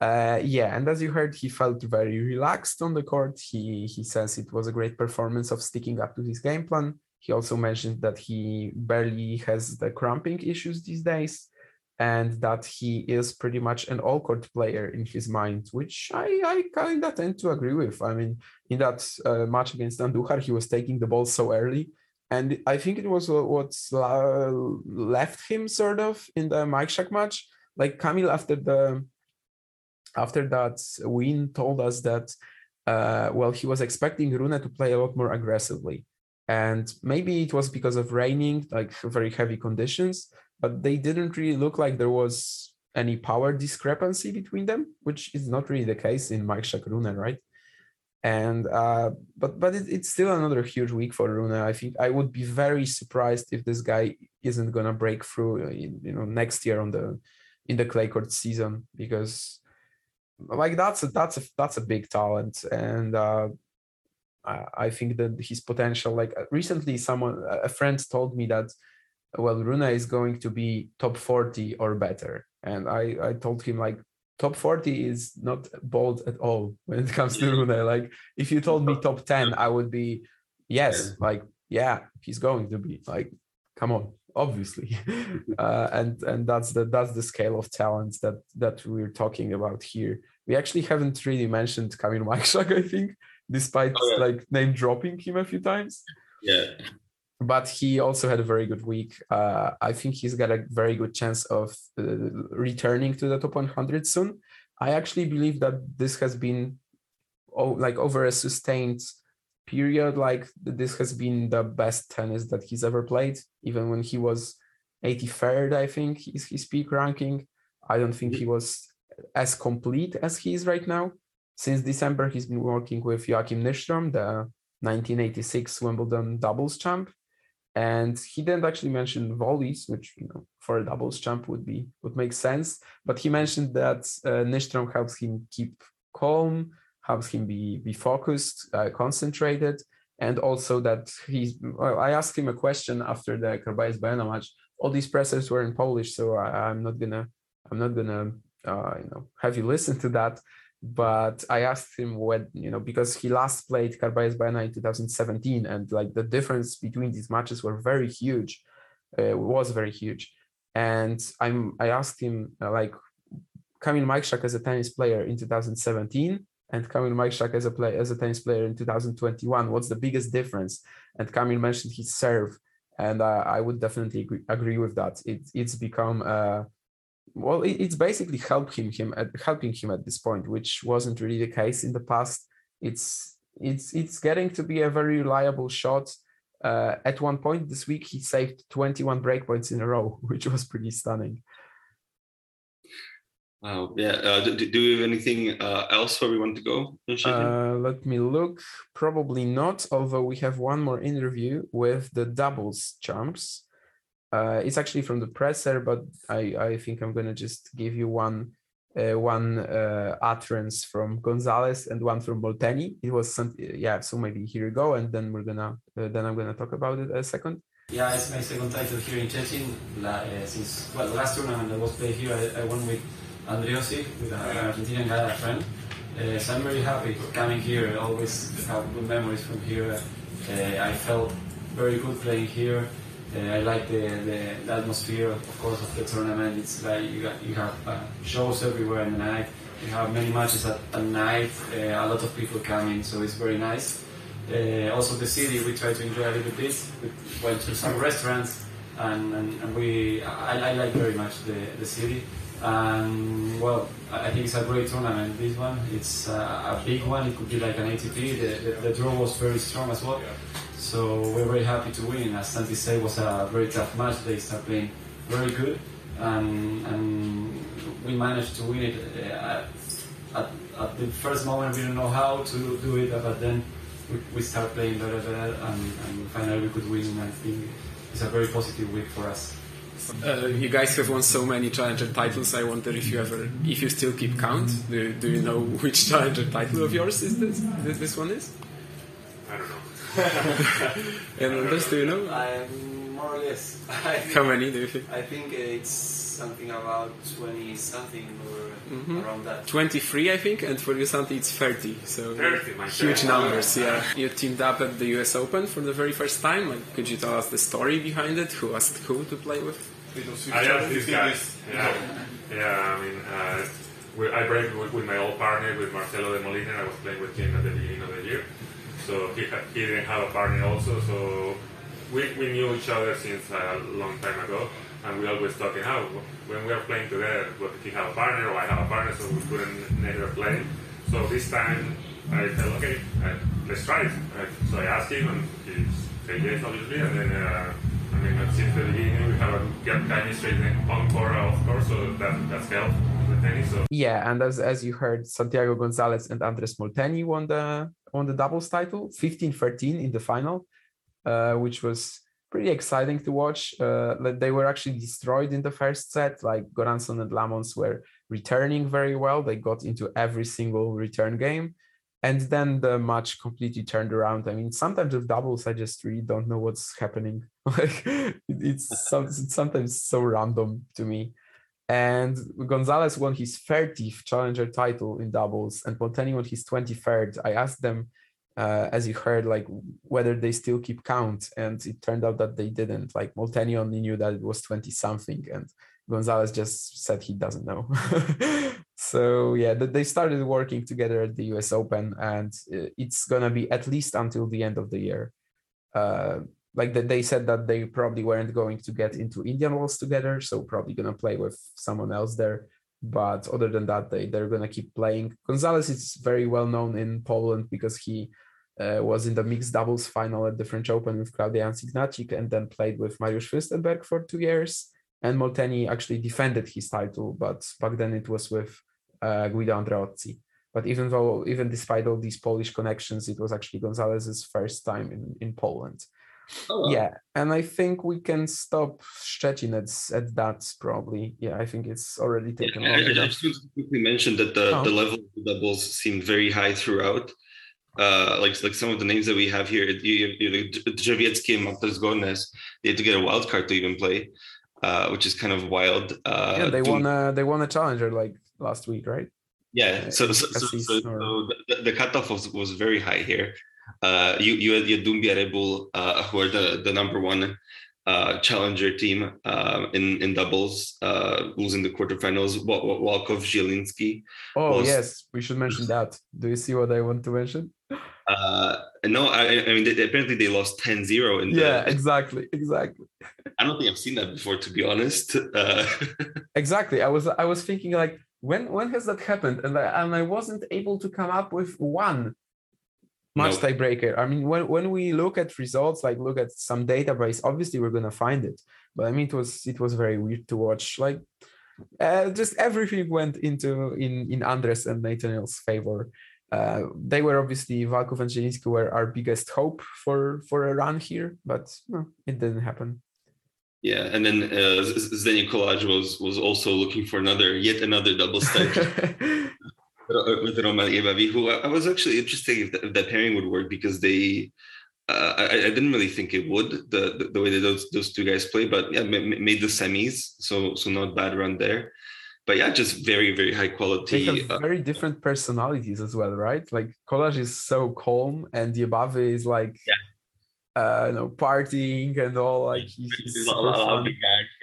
Uh, yeah, and as you heard, he felt very relaxed on the court. He he says it was a great performance of sticking up to his game plan. He also mentioned that he barely has the cramping issues these days and that he is pretty much an all-court player in his mind, which I, I kind of tend to agree with. I mean, in that uh, match against Andujar, he was taking the ball so early, and I think it was what left him sort of in the Majchrzak match. Like Kamil after the after that win told us that uh, well he was expecting Rune to play a lot more aggressively, and maybe it was because of raining, like very heavy conditions but they didn't really look like there was any power discrepancy between them, which is not really the case in Majchrzak Rune, right? And uh, but but it, it's still another huge week for Rune. I think I would be very surprised if this guy isn't gonna break through, in, you know, next year on the in the clay court season because like that's a that's a that's a big talent and uh, I, I think that his potential like recently someone a friend told me that well, Rune is going to be top 40 or better. And I, I told him like top 40 is not bold at all [laughs] when it comes to Rune. Like if you told me [laughs] top 10, I would be yes, like yeah, he's going to be like, come on. obviously, [laughs] uh, and and that's the that's the scale of talent that that we're talking about here. We actually haven't really mentioned Kamil Majchrzak, I think, despite oh, yeah. like name dropping him a few times. Yeah. But he also had a very good week. Uh, I think he's got a very good chance of uh, returning to the top 100 soon. I actually believe that this has been, oh, like over a sustained period, like this has been the best tennis that he's ever played. Even when he was 83rd, I think is his peak ranking. I don't think he was as complete as he is right now. Since December, he's been working with Joakim Nyström, the 1986 Wimbledon doubles champ. And he didn't actually mention volleys, which you know for a doubles champ would be would make sense. But he mentioned that uh, Nyström helps him keep calm, helps him be be focused, uh, concentrated, and also that he's. Well, I asked him a question after the Carballes Baena match. All these pressers were in Polish, so I, am not gonna I'm not gonna uh, you know have you listen to that but I asked him when, you know, because he last played Carballes Baena in 2017, and like the difference between these matches were very huge, uh, was very huge. And I'm, I asked him uh, like, Kamil Majchrzak as a tennis player in 2017 and Kamil Majchrzak as a play as a tennis player in 2021. What's the biggest difference? And Kamil mentioned his serve, and uh, I would definitely agree, agree with that. It, it's become uh, well, it's basically helping him at helping him at this point, which wasn't really the case in the past. It's it's it's getting to be a very reliable shot. Uh, at one point this week, he saved 21 breakpoints in a row, [laughs] which was pretty stunning. Wow. Yeah. Uh, do, do you have anything uh, else where we want to go? Uh, let me look. Probably not, although we have one more interview with the doubles champs. Uh, it's actually from the presser, but I, I think I'm gonna just give you one uh, one uh, utterance from Gonzalez and one from Molteni. It was some, yeah, so maybe here you go, and then we're gonna uh, then I'm gonna talk about it a second. Yeah, it's my second title here in Szczecin. Uh, since well, last tournament I was played here, I, I won with Andreozzi, with an Argentinian guy, a friend. Uh, so I'm very happy coming here. I always have good memories from here. I felt very good playing here. Uh, I like the, the, the, atmosphere, of course, of the tournament. It's like you, got, you have uh, shows everywhere in the night. You have many matches at, at night. Uh, a lot of people coming, so it's very nice. Uh, also, the city we try to enjoy a little bit. We went to some restaurants, and, and, and we I, I, like very much the, the city. And well, I think it's a great tournament. This one, it's a big one. It could be like an ATP. The, the, the draw was very strong as well. So we're very happy to win. As Santi said, it was a very tough match. They start playing very good, and, and we managed to win it. Uh, at, at, the first moment, we didn't know how to do it, but then we, we start playing better, better, and, and finally we could win. I think it's a very positive week for us. Uh, you guys have won so many challenger titles. I wonder if you ever, if you still keep count. Do, do you know [laughs] which challenger title of yours is this? This one is? I don't know. [laughs] and others, do you know? I'm more or less. [laughs] How many do you think? I think it's something about 20 something or mm-hmm. around that. 23, I think, and for you, something it's 30. So 30, huge numbers, yeah. You teamed up at the US Open for the very first time. Like, could you tell us the story behind it? Who asked who to play with? I asked these guys. Yeah, yeah. I mean, uh, I break with, with, my old partner, with Marcelo Demoliner. I was playing with him at the beginning of the year so he, he didn't have a partner also. So we, we knew each other since a long time ago, and we always talking how when we are playing together, what he have a partner or I have a partner, so we couldn't never play. So this time I said, okay, let's try it. So I asked him, and he said yes, obviously, and then. Uh, I mean, since the beginning, we have a good chemistry on court, of course, so that, that's helped. So. Yeah, and as, as you heard, Santiago Gonzalez and Andres Molteni won the won the doubles title, 15-13 in the final, uh, which was pretty exciting to watch. Uh, they were actually destroyed in the first set. Like Goransson and Lammons were returning very well. They got into every single return game. And then the match completely turned around. I mean, sometimes with doubles, I just really don't know what's happening. [laughs] like it's, it's sometimes so random to me. And Gonzalez won his 30th challenger title in doubles, and Molteni won his 23rd. I asked them uh, as you heard, like whether they still keep count, and it turned out that they didn't. Like Molteni only knew that it was twenty something, and Gonzalez just said he doesn't know. [laughs] so yeah, they started working together at the U.S. Open, and uh, it's gonna be at least until the end of the year. Uh, like that, they said that they probably weren't going to get into Indian Wells together, so probably gonna play with someone else there. But other than that, they they're gonna keep playing. Gonzalez is very well known in Poland because he uh, was in the mixed doubles final at the French Open with Klaudia Jans-Ignacik and then played with Mariusz Fyrstenberg for two years and Molteni actually defended his title, but back then it was with uh, Guido Andreozzi. But even though, even despite all these Polish connections, it was actually Gonzalez's first time in, in Poland. Oh. Yeah, and I think we can stop Szczecin at, at that probably. Yeah, I think it's already taken yeah, I, I, just want to quickly mention that the, oh. the level of the doubles seemed very high throughout. Uh, like like some of the names that we have here, you, you, you, Drzewiecki and Martos Gornes, they had to get a wild card to even play uh, which is kind of wild. Uh, yeah, they to, won a they won a challenger like last week, right? Yeah, so so, so, so, so the, the, cutoff was, was very high here. Uh, you you had, you had Doumbia Reboul, uh, who are the, the number one uh, challenger team uh, in in doubles, uh, losing the quarterfinals. Walków Zielinski. Oh was, yes, we should mention that. Do you see what I want to mention? Uh, no, I, I mean, they, apparently they lost 10 0. In the, yeah, exactly. Exactly. I don't think I've seen that before, to be honest. Uh, [laughs] exactly. I was I was thinking like, when when has that happened? And I, and I wasn't able to come up with one match nope. tiebreaker. I mean, when, when we look at results, like look at some database, obviously we're gonna find it. But I mean, it was it was very weird to watch. Like, uh, just everything went into in in Andres and Nathaniel's favor. Uh, they were obviously Walków and Zielinski were our biggest hope for for a run here, but no, it didn't happen. Yeah, and then uh, Zdeněk Kolář was was also looking for another yet another double stack [laughs] with Roman Jebavý, who I, was actually interested if, if that pairing would work because they. Uh, I, I, didn't really think it would the, the, the way that those those two guys play, but yeah, made the semis, so so not bad run there but yeah, just very, very high quality. Uh, very different personalities as well, right? Like Kolář is so calm, and Jebavý is like, yeah. uh, you know, partying and all. Like he's, he's a lot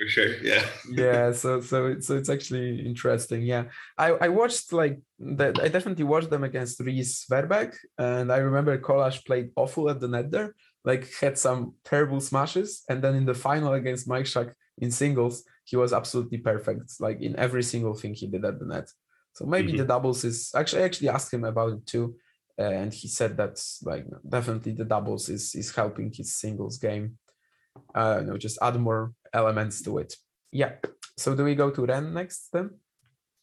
for sure. Yeah. yeah. [laughs] So so so it's actually interesting. Yeah, I I watched like that. I definitely watched them against Ries Verbeek, and I remember Kolář played awful at the net there. Like had some terrible smashes, and then in the final against Majchrzak in singles he was absolutely perfect, like in every single thing he did at the net. So maybe mm-hmm. the doubles is actually I actually asked him about it too, uh, and he said that like definitely the doubles is is helping his singles game. Uh, you know, just add more elements to it. Yeah. So do we go to Rennes next then?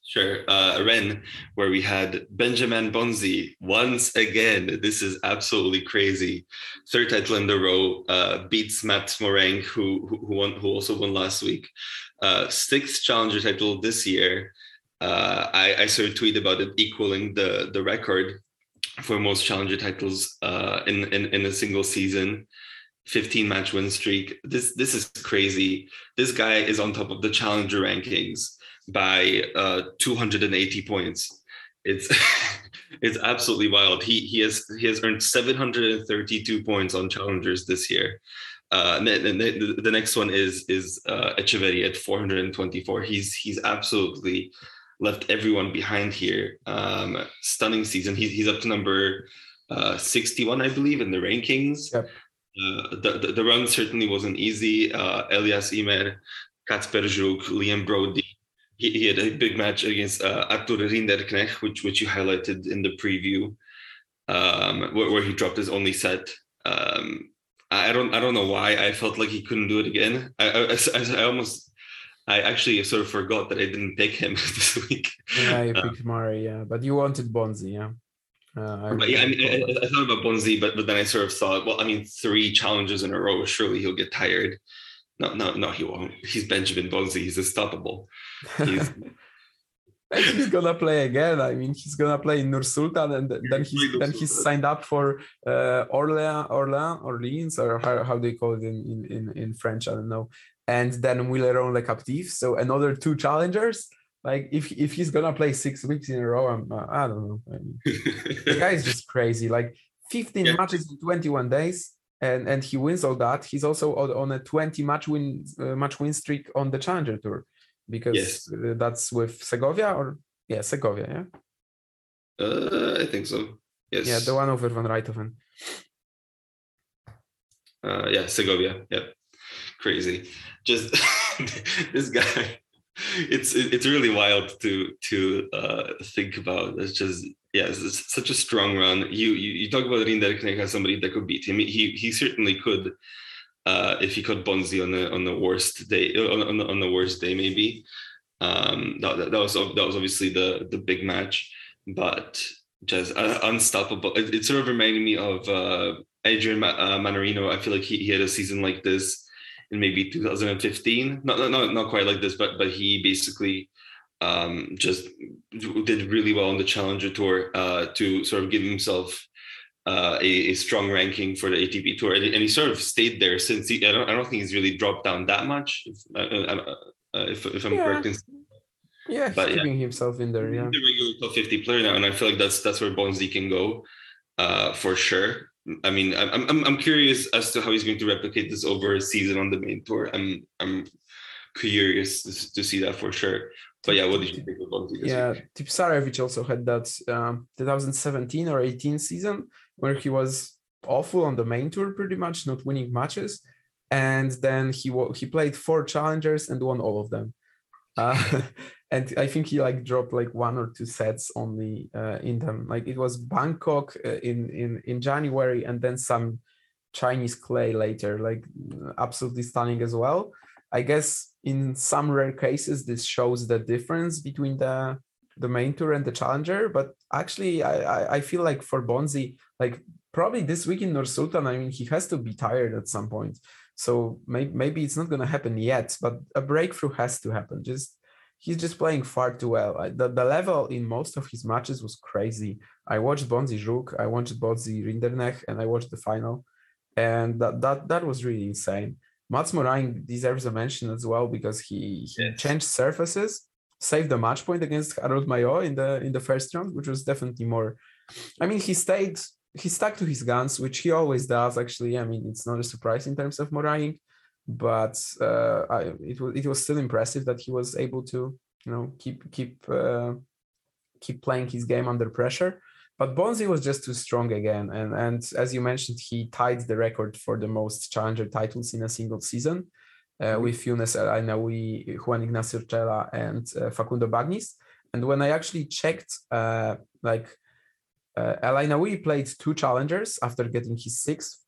Sure. Uh, Rennes, where we had Benjamin Bonzi once again. This is absolutely crazy. Third title in the row. Uh, beats Mats Moraing, who, who won, who also won last week. Uh, sixth challenger title this year. Uh, I, I saw a tweet about it equaling the the record for most challenger titles uh, in, in in a single season. 15 match win streak. This this is crazy. This guy is on top of the challenger rankings by uh, 280 points. It's [laughs] it's absolutely wild. He he has he has earned 732 points on challengers this year. Uh, the, the, next one is is uh, Etcheverry at 424. He's he's absolutely left everyone behind here. Um, stunning season. He's he's up to number uh, 61, I believe, in the rankings. Yep. Uh, the, the, the run certainly wasn't easy. Uh, Elias Ymer, Kacper Żuk, Liam Broady, he, he had a big match against uh, Arthur Rinderknech, which which you highlighted in the preview, um, where, where, he dropped his only set. Um, I don't I don't know why I felt like he couldn't do it again. I, I, I, almost I actually sort of forgot that I didn't pick him [laughs] this week. Yeah, you uh, picked Murray, yeah, but you wanted Bonzi, yeah. Uh, I, yeah, I, mean, I, I, thought about Bonzi, but but then I sort of thought, well, I mean, three challenges in a row, surely he'll get tired. No, no, no, he won't. He's Benjamin Bonzi. He's unstoppable. He's, [laughs] he's gonna play again. I mean, he's gonna play in Nur Sultan, and then he's then he's signed up for uh, Orléans, Orléans, Orleans, or how, how do you call it in, in, in French? I don't know. And then Willeron Le Captif. So another two challengers. Like if if he's gonna play six weeks in a row, I'm uh, I don't know. I mean, the guy is just crazy. Like 15 yeah. matches in 21 days, and and he wins all that. He's also on a 20 match win uh, match win streak on the Challenger Tour, because yes. Uh, that's with Segovia or yeah Segovia, yeah. Uh, I think so. Yes. Yeah, the one over Van Rijthoven. Uh, yeah, Segovia. Yep. Crazy. Just [laughs] this guy. It's it's really wild to to uh, think about. It's just yeah, it's, such a strong run. You you, you talk about Rinderknech as somebody that could beat him. He he certainly could. Uh, if he caught Bonzi on the on the worst day on, on, the, on the worst day maybe um, that, that, was that was obviously the the big match but just unstoppable it, it, sort of reminded me of uh, Adrian uh, Mannarino I feel like he, he had a season like this in maybe 2015 not, not not quite like this but but he basically um, just did really well on the Challenger Tour uh, to sort of give himself uh, a, a, strong ranking for the ATP Tour, and, and, he sort of stayed there since. He, I don't, I don't think he's really dropped down that much. If, uh, uh, uh if, if I'm yeah. correct. In, yeah, he's but, keeping yeah. himself in there. Yeah, he's a regular top 50 player now, and I feel like that's that's where Bonzi can go uh, for sure. I mean, I'm, I'm I'm curious as to how he's going to replicate this over a season on the main tour. I'm I'm curious to, to see that for sure. But yeah, what did you think of Bonzi? Yeah, Tipsarevic also had that um, 2017 or 18 season where he was awful on the main tour, pretty much not winning matches, and then he he played four challengers and won all of them. Uh, [laughs] and I think he like dropped like one or two sets only uh, in them. Like it was Bangkok uh, in in in January, and then some Chinese clay later. Like absolutely stunning as well. I guess in some rare cases this shows the difference between the the main tour and the challenger. But actually, I I, I feel like for Bonzi, like probably this week in Nur Sultan, I mean, he has to be tired at some point. So maybe maybe it's not going to happen yet, but a breakthrough has to happen. Just he's just playing far too well. The, the level in most of his matches was crazy. I watched Bonzi Żuk, I watched Bonzi Rinderknech, and I watched the final, and that that that was really insane. Mats Moraing deserves a mention as well because he, he yes. changed surfaces, saved the match point against Harold Mayot in the in the first round, which was definitely more. I mean, he stayed, he stuck to his guns, which he always does. Actually, I mean, it's not a surprise in terms of Moraing, but uh, I, it was it was still impressive that he was able to, you know, keep keep uh, keep playing his game under pressure. But Bonzi was just too strong again. And, and as you mentioned, he tied the record for the most challenger titles in a single season uh, mm-hmm. with Younes El Aynaoui, Juan Ignacio Urchela, and uh, Facundo Bagnis. And when I actually checked, uh, like uh, El played two challengers after getting his sixth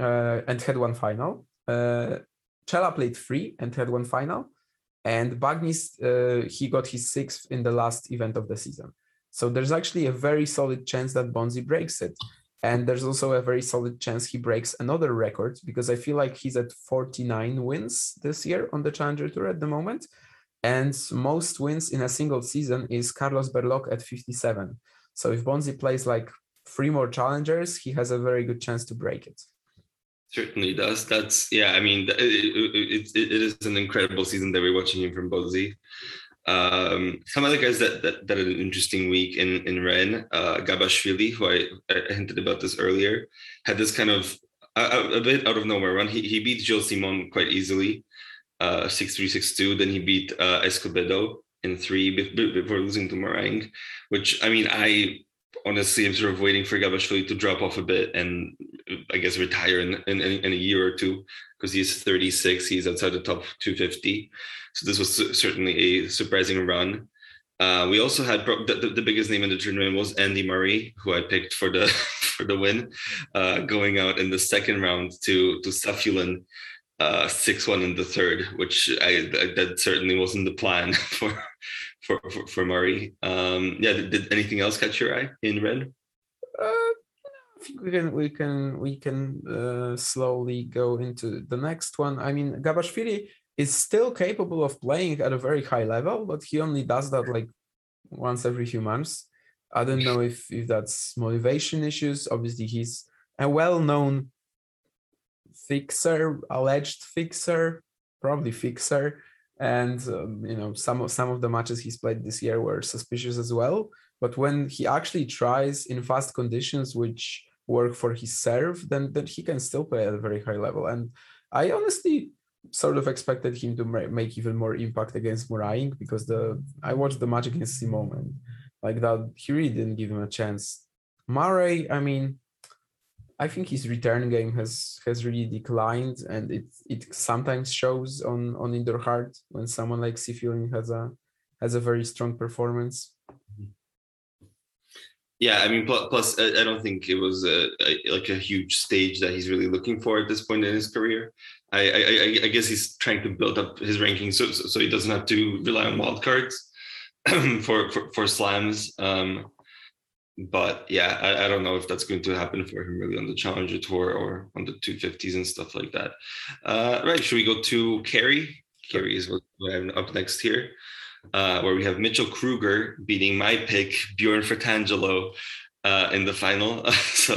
uh, and had one final. Uh, Chela played three and had one final. And Bagnis, uh, he got his sixth in the last event of the season. So there's actually a very solid chance that Bonzi breaks it. And there's also a very solid chance he breaks another record because I feel like he's at 49 wins this year on the Challenger Tour at the moment. And most wins in a single season is Carlos Berlocq at 57. So if Bonzi plays like three more challengers, he has a very good chance to break it. Certainly does. That's yeah. I mean, it, it, it, it is an incredible season that we're watching him from Bonzi. Um, some other guys that, that, that had an interesting week in in Rennes, uh, Gabashvili, who I, I, hinted about this earlier, had this kind of a, a bit out of nowhere run. He he beat Gilles Simon quite easily, uh, six three six two. Then he beat uh, Escobedo in three before losing to Moraing, which I mean I honestly am sort of waiting for Gabashvili to drop off a bit and I guess retire in in, in a year or two because he's 36. He's outside the top 250. So this was certainly a surprising run. Uh, we also had the, the, biggest name in the tournament was Andy Murray, who I picked for the [laughs] for the win, uh, going out in the second round to to Safiullin, uh, six one in the third, which I, that certainly wasn't the plan [laughs] for for for, for Murray. Um, yeah, did, did, anything else catch your eye in Rennes? Think we can we can we can uh, slowly go into the next one. I mean, Gabashvili is still capable of playing at a very high level, but he only does that like once every few months. I don't know if if that's motivation issues. Obviously, he's a well-known fixer, alleged fixer, probably fixer, and um, you know some of some of the matches he's played this year were suspicious as well. But when he actually tries in fast conditions, which work for his serve, then then he can still play at a very high level. And I honestly sort of expected him to make even more impact against Moraing because the I watched the match against Simon and like that he really didn't give him a chance. Murray, I mean, I think his return game has has really declined, and it it sometimes shows on on indoor hard when someone like Safiullin has a has a very strong performance. Mm-hmm. Yeah, I mean, plus, plus I don't think it was a, a, like a huge stage that he's really looking for at this point in his career. I, I, I guess he's trying to build up his ranking so, so he doesn't have to rely on wildcards [clears throat] for, for, for slams. Um, but yeah, I, I, don't know if that's going to happen for him really on the Challenger Tour or on the 250s and stuff like that. Uh, right, should we go to Cary? Cary is what I up next here, uh, where we have Mitchell Krueger beating my pick, Bjorn Fratangelo, uh, in the final. [laughs] so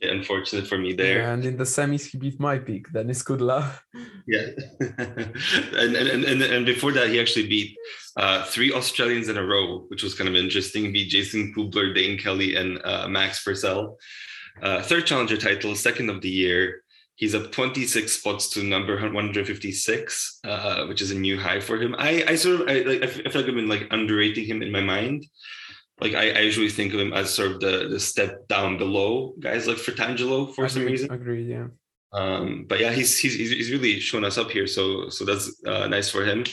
yeah, unfortunate for me there. Yeah, and in the semis, he beat my pick, Denis Kudla. [laughs] Yeah, [laughs] and, and and and before that, he actually beat uh, three Australians in a row, which was kind of interesting. He beat Jason Kubler, Dayne Kelly, and uh, Max Purcell. Uh, third challenger title, second of the year. He's up 26 spots to number 156, uh, which is a new high for him. I, I sort of, I, like, I feel like I've been like underrating him in my mind like I, I, usually think of him as sort of the the step down below guys like Fratangelo for agreed, some reason. Agreed, yeah. Um, but yeah, he's, he's he's really shown us up here, so so that's uh, nice for him.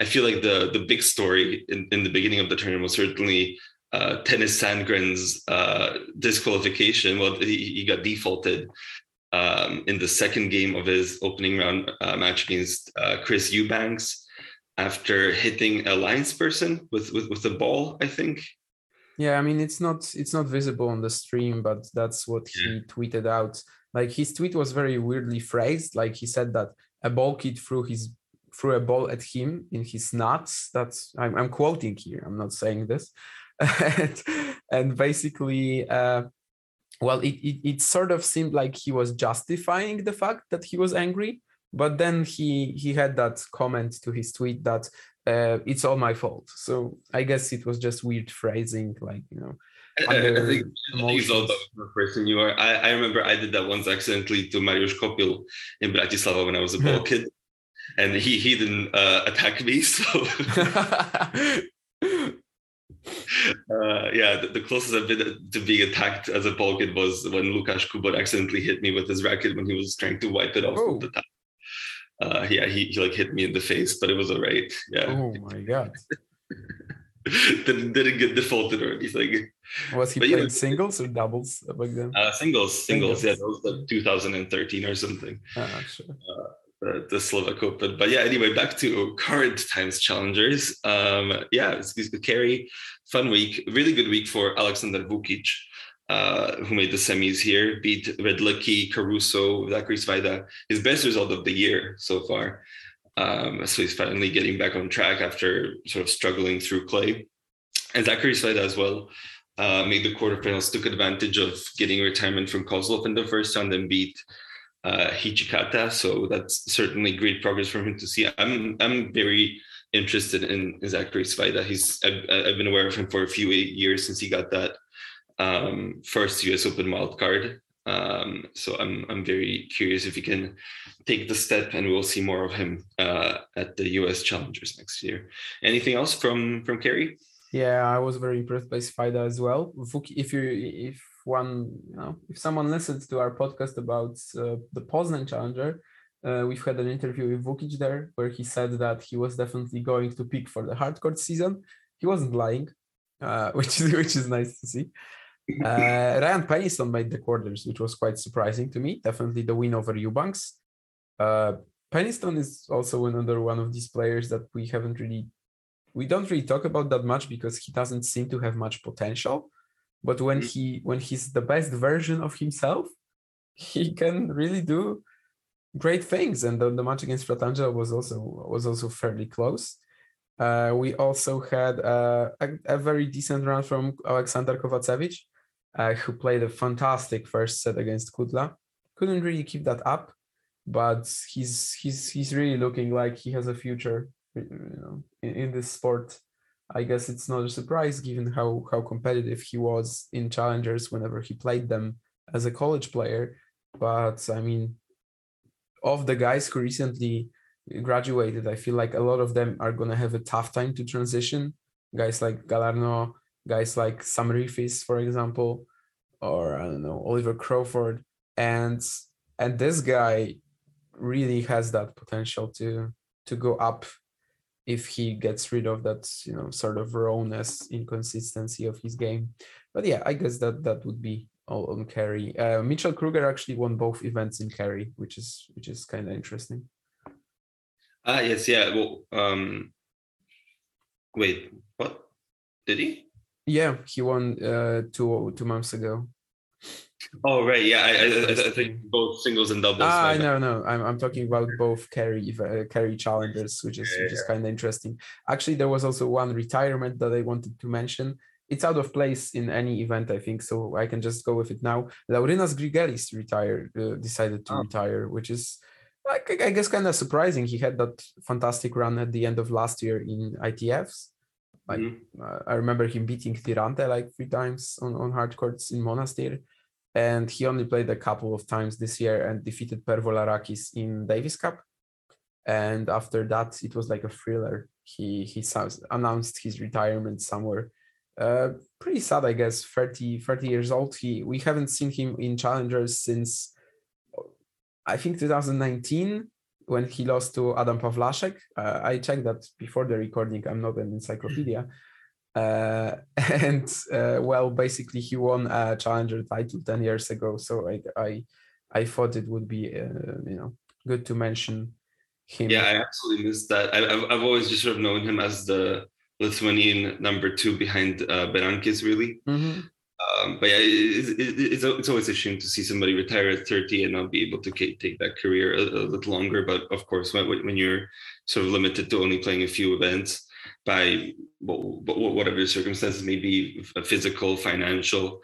I feel like the the big story in, in the beginning of the tournament was certainly uh, Tennys Sandgren's uh, disqualification. Well, he, he got defaulted um, in the second game of his opening round uh, match against uh, Chris Eubanks after hitting a lines person with with with the ball. I think yeah, I mean it's not it's not visible on the stream, but that's what yeah. he tweeted out. Like his tweet was very weirdly phrased. Like he said that a ball kid threw his threw a ball at him in his nuts. That's I'm, I'm quoting here. I'm not saying this. [laughs] and, and, basically, uh, well, it, it it sort of seemed like he was justifying the fact that he was angry, but then he he had that comment to his tweet that uh, it's all my fault. So I guess it was just weird phrasing, like you know. I think he's all the person you are. I, I remember I did that once accidentally to Marius Copil in Bratislava when I was a ball kid, and he he didn't uh, [laughs] attack me. So [laughs] [laughs] uh, yeah, the, the, closest I've been to being attacked as a ball kid was when Lukasz Kubot accidentally hit me with his racket when he was trying to wipe it off oh. the top uh, yeah, he, he like hit me in the face, but it was all right. Yeah. Oh my god. [laughs] didn't didn't get defaulted or anything. Was he but, playing know, singles or doubles back then? Uh, singles, singles, singles. Yeah, that was like 2013 or something. Ah, sure. Uh, the, the Slovak Open. But yeah, anyway, back to current times challengers. Um, yeah, it's, it's Cary, fun week, really good week for Alexander Vukic uh, who made the semis here, beat Redlicki, Caruso, Zachary Svajda, his best result of the year so far. Um, so he's finally getting back on track after sort of struggling through clay. And Zachary Svajda as well uh, made the quarterfinals, took advantage of getting retirement from Kozlov in the first round and beat uh, Hijikata. So that's certainly great progress for him to see. I'm I'm very interested in, Zachary Svajda. He's I've, I've been aware of him for a few years since he got that um, first US Open wildcard. Um, so I'm I'm very curious if he can take the step, and we'll see more of him uh, at the US Challengers next year. Anything else from from Cary? Yeah, I was very impressed by Svajda as well. If you if one you know if someone listens to our podcast about uh, the Poznan Challenger, uh, we've had an interview with Vukic there where he said that he was definitely going to pick for the hardcore season. He wasn't lying, uh, [laughs] which is which is nice to see. Uh, Ryan Peniston made the quarters, which was quite surprising to me. Definitely the win over Eubanks. Uh, Peniston is also another one of these players that we haven't really, we don't really talk about that much because he doesn't seem to have much potential. But when mm. he when he's the best version of himself, [laughs] he can really do great things. And the, the match against Fratangelo was also was also fairly close. Uh, we also had uh, a, a, very decent run from Aleksandar Kovacevic, uh, who played a fantastic first set against Kudla. Couldn't really keep that up, but he's he's he's really looking like he has a future, you know, in, in this sport. I guess it's not a surprise given how how competitive he was in challengers whenever he played them as a college player. But I mean, of the guys who recently graduated, I feel like a lot of them are gonna have a tough time to transition. Guys like Galarneau, guys like Sam Riffice, for example, or I don't know, Oliver Crawford. And and this guy really has that potential to to go up if he gets rid of that you know sort of rawness inconsistency of his game. But yeah i guess that that would be all on Cary uh, mitchell Krueger actually won both events in Cary which is which is kind of interesting. Ah yes yeah well um wait what? Did he? Yeah he won uh two two months ago Oh right, yeah. I, I, I think both singles and doubles. Ah, no, no. I'm, I'm talking about both Cary uh, Cary challengers, which is yeah, which is kind of interesting. Actually, there was also one retirement that I wanted to mention. It's out of place in any event, I think, so I can just go with it now. Laurynas Grigelis retired, uh, decided to oh. retire, which is, I, I guess, kind of surprising. He had that fantastic run at the end of last year in ITFs. Like mm-hmm. uh, I remember him beating Tirante like three times on on hard courts in Monastir and he only played a couple of times this year and defeated Per Volarakis in Davis Cup. And after that, it was like a thriller. He he announced his retirement somewhere. Uh, pretty sad, I guess. 30, 30 years old. He we haven't seen him in challengers since I think 2019 when he lost to Adam Pavlásek. Uh, I checked that before the recording. I'm not an encyclopedia, uh, [laughs] and uh, well, basically he won a challenger title ten years ago. So I I, I thought it would be uh, you know good to mention him. Yeah, I absolutely missed that. I, have I've always just sort of known him as the Lithuanian number two behind uh, Berankis, really. Mm-hmm. Um, but yeah, it, it, it's, it's always a shame to see somebody retire at 30 and not be able to take that career a, a little longer. But of course, when, when you're sort of limited to only playing a few events, by whatever the circumstances may be, physical, financial.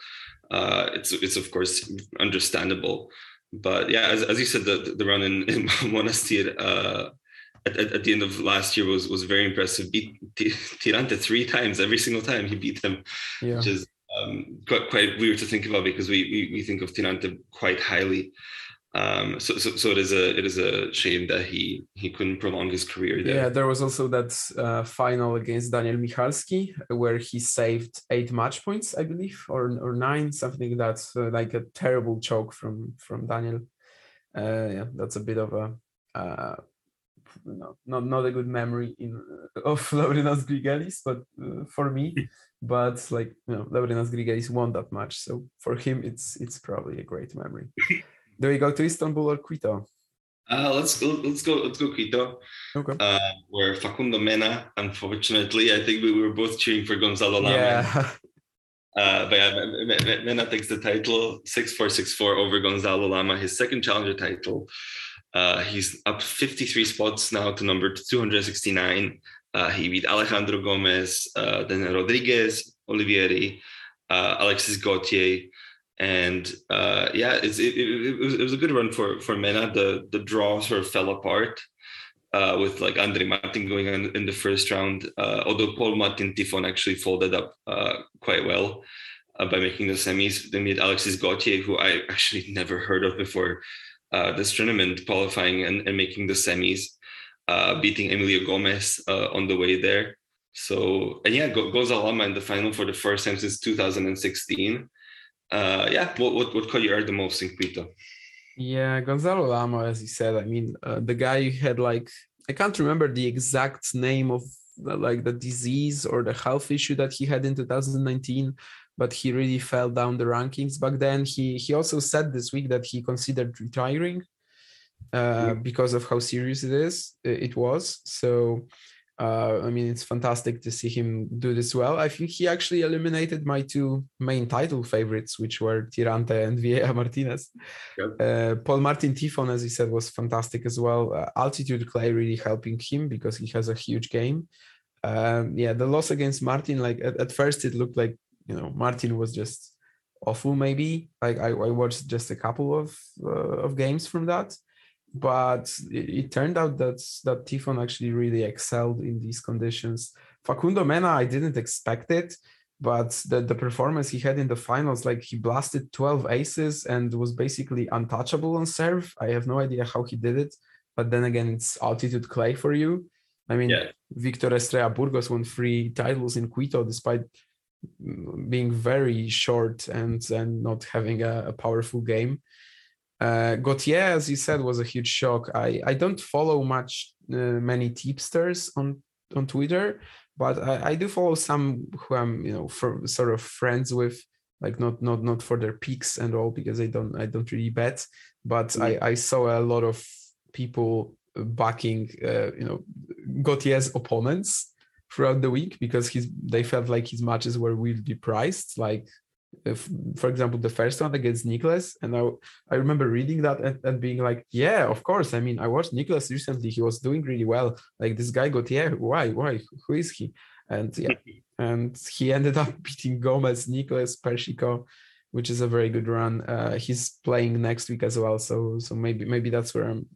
Uh, it's it's of course understandable, but yeah, as, as you said, the the run in, in [laughs] Monastir uh, at, at, the end of last year was was very impressive. Beat Tirante three times, every single time he beat them, yeah. which is um, quite quite weird to think about because we we, we think of Tirante quite highly. Um, so, so, so it is a it is a shame that he he couldn't prolong his career there. Yeah, there was also that uh, final against Daniel Michalski where he saved eight match points, I believe, or or nine, something like that. Uh, like a terrible choke from from Daniel. Uh, yeah, that's a bit of a uh, no, not not a good memory in [laughs] of Laurynas Grigelis, but uh, for me, [laughs] but like you know, Laurynas Grigelis won that match, so for him, it's it's probably a great memory. [laughs] Do we go to Istanbul or Quito? Uh, let's go. Let's go. Let's go Quito. Okay. Uh, where Facundo Mena, unfortunately, I think we were both cheering for Gonzalo Lama. Yeah. [laughs] Uh, but yeah, Mena takes the title six four six four over Gonzalo Lama, his second challenger title. Uh, he's up 53 spots now to number 269. Uh, he beat Alejandro Gomez, uh, then Rodriguez, Olivieri, uh, Alexis Gautier, and uh, yeah, it, it, was, it was a good run for for Mena. The the draw sort of fell apart uh, with like Andre Martin going in the first round. Uh, although Pol Martin Tiffon actually folded up uh, quite well uh, by making the semis. They made Alexis Gautier, who I actually [laughs] never heard of before uh, this tournament, qualifying and, and making the semis, beating Emilio Gomez on the way there. So and yeah, Alama in the final for the first time since 2016 uh, yeah, what, what, what caught the most in Quito? Yeah, Gonzalo Lama, as you said, I mean, uh, the guy had like, I can't remember the exact name of the, like the disease or the health issue that he had in 2019, but he really fell down the rankings back then. He he also said this week that he considered retiring uh, yeah. because of how serious it is. It was so uh, I mean, it's fantastic to see him do this well. I think he actually eliminated my two main title favorites, which were Tirante and [laughs] Vieira Martinez. Yep. Uh, Pol Martin Tiffon, as he said, was fantastic as well. Uh, altitude clay really helping him because he has a huge game. Um, yeah, the loss against Martin, like at, at, first it looked like you know Martin was just awful. Maybe like I, I watched just a couple of uh, of games from that but it, it, turned out that that Tiffon actually really excelled in these conditions. Facundo Mena, I didn't expect it, but the, the performance he had in the finals, like he blasted 12 aces and was basically untouchable on serve. I have no idea how he did it, but then again, it's altitude clay for you. I mean, Yeah. Victor Estrella Burgos won three titles in Quito despite being very short and and not having a, a powerful game. Uh, Gautier, as you said, was a huge shock. I, I don't follow much uh, many tipsters on on Twitter, but I, I do follow some who I'm you know for sort of friends with, like not not not for their picks and all because I don't I don't really bet, but I I saw a lot of people backing uh, you know Gautier's opponents throughout the week because he's they felt like his matches were weirdly priced like if, for example the first one against Nicholas and I I remember reading that and, and being like yeah of course. I mean I watched Nicholas recently. He was doing really well. Like this guy Gautier why why? Who is he? And yeah. [laughs] And he ended up [laughs] beating Gomez Nicholas Persico which is a very good run uh, he's playing next week as well so so maybe maybe that's where I'm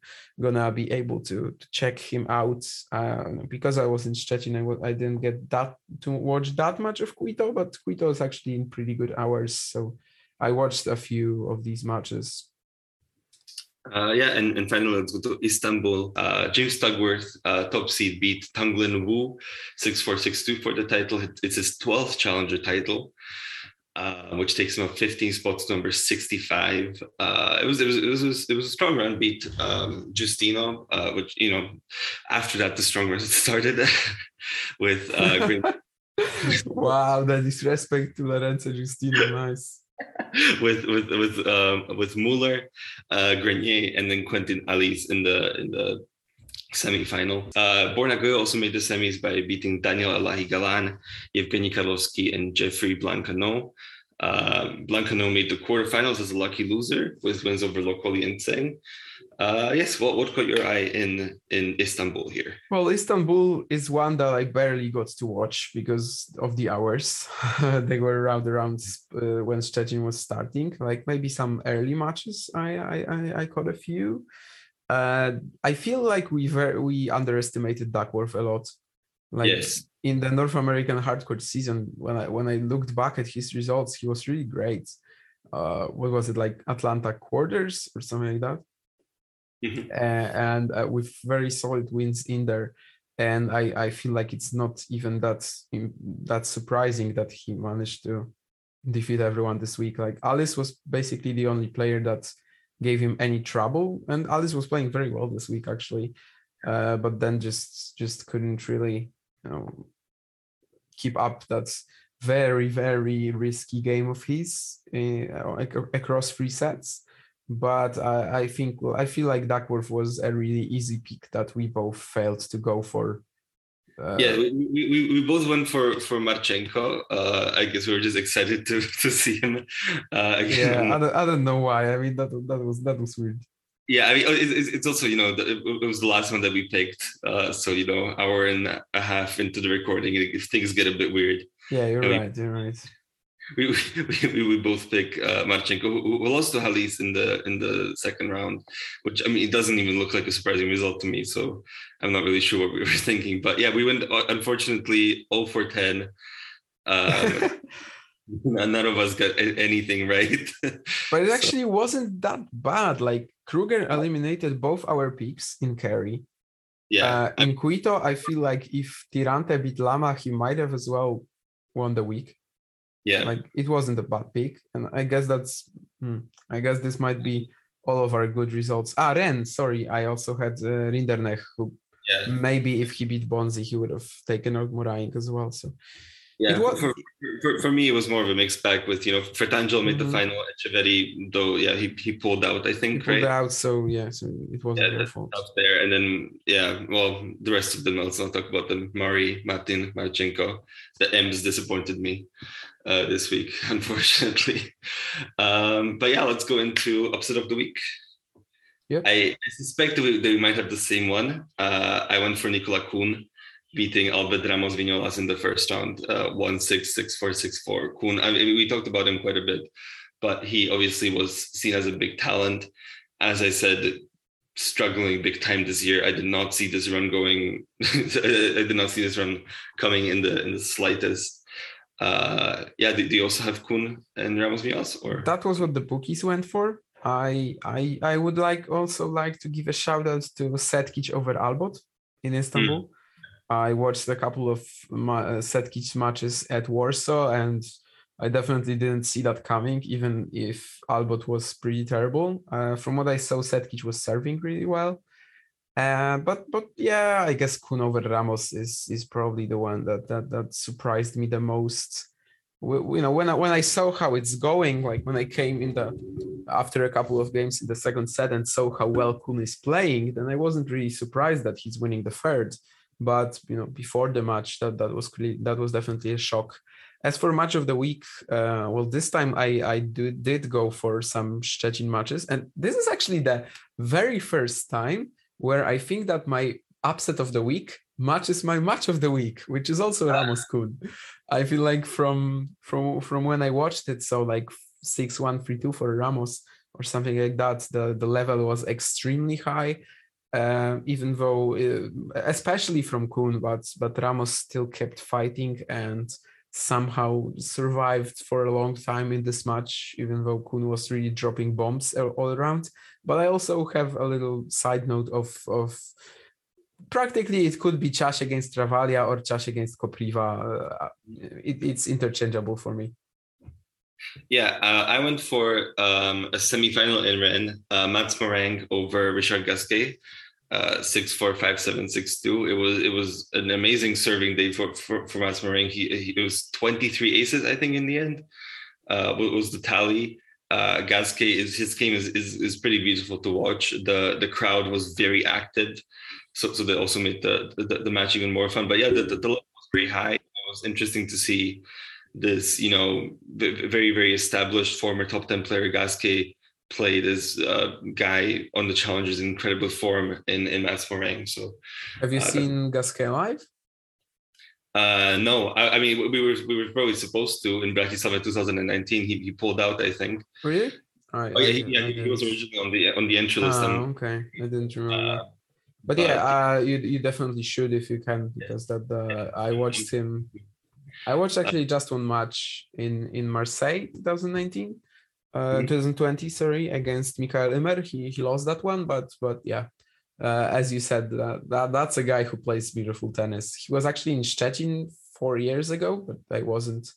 gonna be able to, to check him out uh, because I was in Szczecin I, wa- I didn't get that to watch that much of Quito but Quito is actually in pretty good hours so I watched a few of these matches Uh, yeah, and, and finally, let's go to Istanbul. Uh, James Duckworth, uh, top seed, beat Tung-Lin Wu 6 4 6 2 for the title. It's his 12th challenger title. Uh, which takes him up 15 spots to number 65. Uh, it was it was it was it was a strong run. Beat um, Giustino, uh, which you know, after that the strong run [laughs] started [laughs] with uh, Green, [laughs] wow the disrespect to Lorenzo Giustino nice with with with um, with Muller, uh, Grenier, and then Quentin Halys in the in the semi-final. Uh, Borna Gojo also made the semis by beating Daniel Elahi Galan, Evgeny Karlovskiy, and Geoffrey Blancaneaux. Uh, Blancano made the quarterfinals as a lucky loser with wins over Lokoli and Tseng. Uh, yes, what what caught your eye in in Istanbul here? Well, Istanbul is one that I barely got to watch because of the hours. [laughs] they were around around uh, when Szczecin was starting. Like maybe some early matches, I I I, I caught a few. Uh, I feel like we ver- we underestimated Duckworth a lot. Like Yes. in the North American hardcore season, when I when I looked back at his results, he was really great. Uh, what was it like Atlanta quarters or something like that? Mhm. uh, and uh, with very solid wins in there. And I, I feel like it's not even that that surprising that he managed to defeat everyone this week. Like Halys was basically the only player that gave him any trouble, and Halys was playing very well this week actually, uh, but then just just couldn't really you know keep up that very very risky game of his uh, ac- across three sets. But I, I think I feel like Duckworth was a really easy pick that we both failed to go for. Uh, yeah, we, we, we- we both went for for Marchenko. Uh, I guess we were just excited to [laughs] to see him uh, again. yeah. I don't, I don't know why. I mean that that was that was weird. Yeah, I mean, it- it's also you know it was the last one that we picked, uh, so you know hour and a half into the recording, if things get a bit weird, Yeah, you're mean- right. You're right. We [laughs] we, we, both pick uh, Marchenko, who, who lost to Halys in the in the second round, which I mean it doesn't even look like a surprising result to me. So I'm not really sure what we [laughs] were thinking, but yeah, we went uh, unfortunately 0 for 10. [laughs] Um, none of us got anything right. But it So- actually wasn't that bad. Like Krueger eliminated both our picks in Cary. yeah, Uh, in Quito, I feel like if Tirante beat Lama, he might have as well won the week. Yeah. like it wasn't a bad pick and i guess that's hmm, i guess this might be all of our good results ah ren sorry i also had uh, Rinderknech who yeah. maybe if he beat bonzi he would have taken out Moraing as well so Yeah, It was- for, for, for me, it was more of a mixed bag with, you know, Fratangelo made the Mhm. final, Etcheverry, though, yeah, he, he pulled out, I he think, pulled out so yeah so it wasn't Yeah, their fault out there. And then, yeah, well, the rest of them, let's not talk about them. Mari, Martin, Marchenko. The M's disappointed me uh, this week, [laughs] unfortunately. Um, but yeah, let's go into upset of the week. Yep. I, I suspect that we, that we might have the same one. Uh, I went for Nicola Kuhn, beating Albert Ramos Vinolas in the first round, uh, 1 6 6 4 6 4. Kuhn, I mean, we talked about him quite a bit, but he obviously was seen as a big talent. As I said, struggling big time this year. I did not see this run going. [laughs] I did not see this run coming in the in the slightest. Uh, yeah, do, do, you also have Kuhn and Ramos Milas? Or that was what the bookies went for. I I I would like also like to give a shout out to Setkic over Albot in Istanbul. Mm. I watched a couple of ma- uh, Setkic matches at Warsaw, and I definitely didn't see that coming, even if Albot was pretty terrible. Uh, from what I saw, Setkic was serving really well. Uh, but but yeah, I guess Kuhn over Ramos is is probably the one that that that surprised me the most. We, you know, when I when I saw how it's going, like when I came in the after a couple of games in the second set and saw how well Kuhn is playing, then I wasn't really surprised that he's winning the third. But you know, before the match, that that was that was definitely a shock. As for match of the week, uh, well, this time I I do, did go for some Szczecin matches, and this is actually the very first time where I think that my upset of the week matches my match of the week, which is also Ramos Kuhn. I feel like from from from when I watched it, so like six one three two for Ramos or something like that, the the level was extremely high. Uh, even though, uh, especially from Kuhn, but but Ramos still kept fighting and somehow survived for a long time in this match, even though Kuhn was really dropping bombs all around. But I also have a little side note of of practically it could be Ciaś against Travaglia or Ciaś against Kopriva. Uh, it, it's interchangeable for me. Yeah, uh, I went for um, a semifinal in Rennes, uh, Mats Moraing over Richard Gasquet uh, six four five seven six two. It was it was an amazing serving day for for, for Mats Moraing. He, he it was twenty three aces I think in the end. Uh, was the tally. Uh, Gasquet is his game is, is is pretty beautiful to watch. The the crowd was very active, so so they also made the the, the match even more fun. But yeah, the, the, the level was very high. It was interesting to see this you know very very established former top ten player Gasquet played as a guy on the challenges in incredible form in in Mats Moraing. So, have you uh, seen Gasquet live? Uh, no, I, I, mean we were we were probably supposed to in Bratislava 2019. He, he pulled out, I think. Really? Right, oh yeah, he, yeah, he was originally on the on the entry list. Oh, okay, I didn't remember. Uh, but, but yeah, uh, you you definitely should if you can because that the I watched him. I watched actually just one match in in Marseille 2019 uh, 2020, sorry, against Mikael Ymer. He he lost that one, but but yeah, uh, as you said, uh, that that's a guy who plays beautiful tennis. He was actually in Szczecin four years ago, but I wasn't,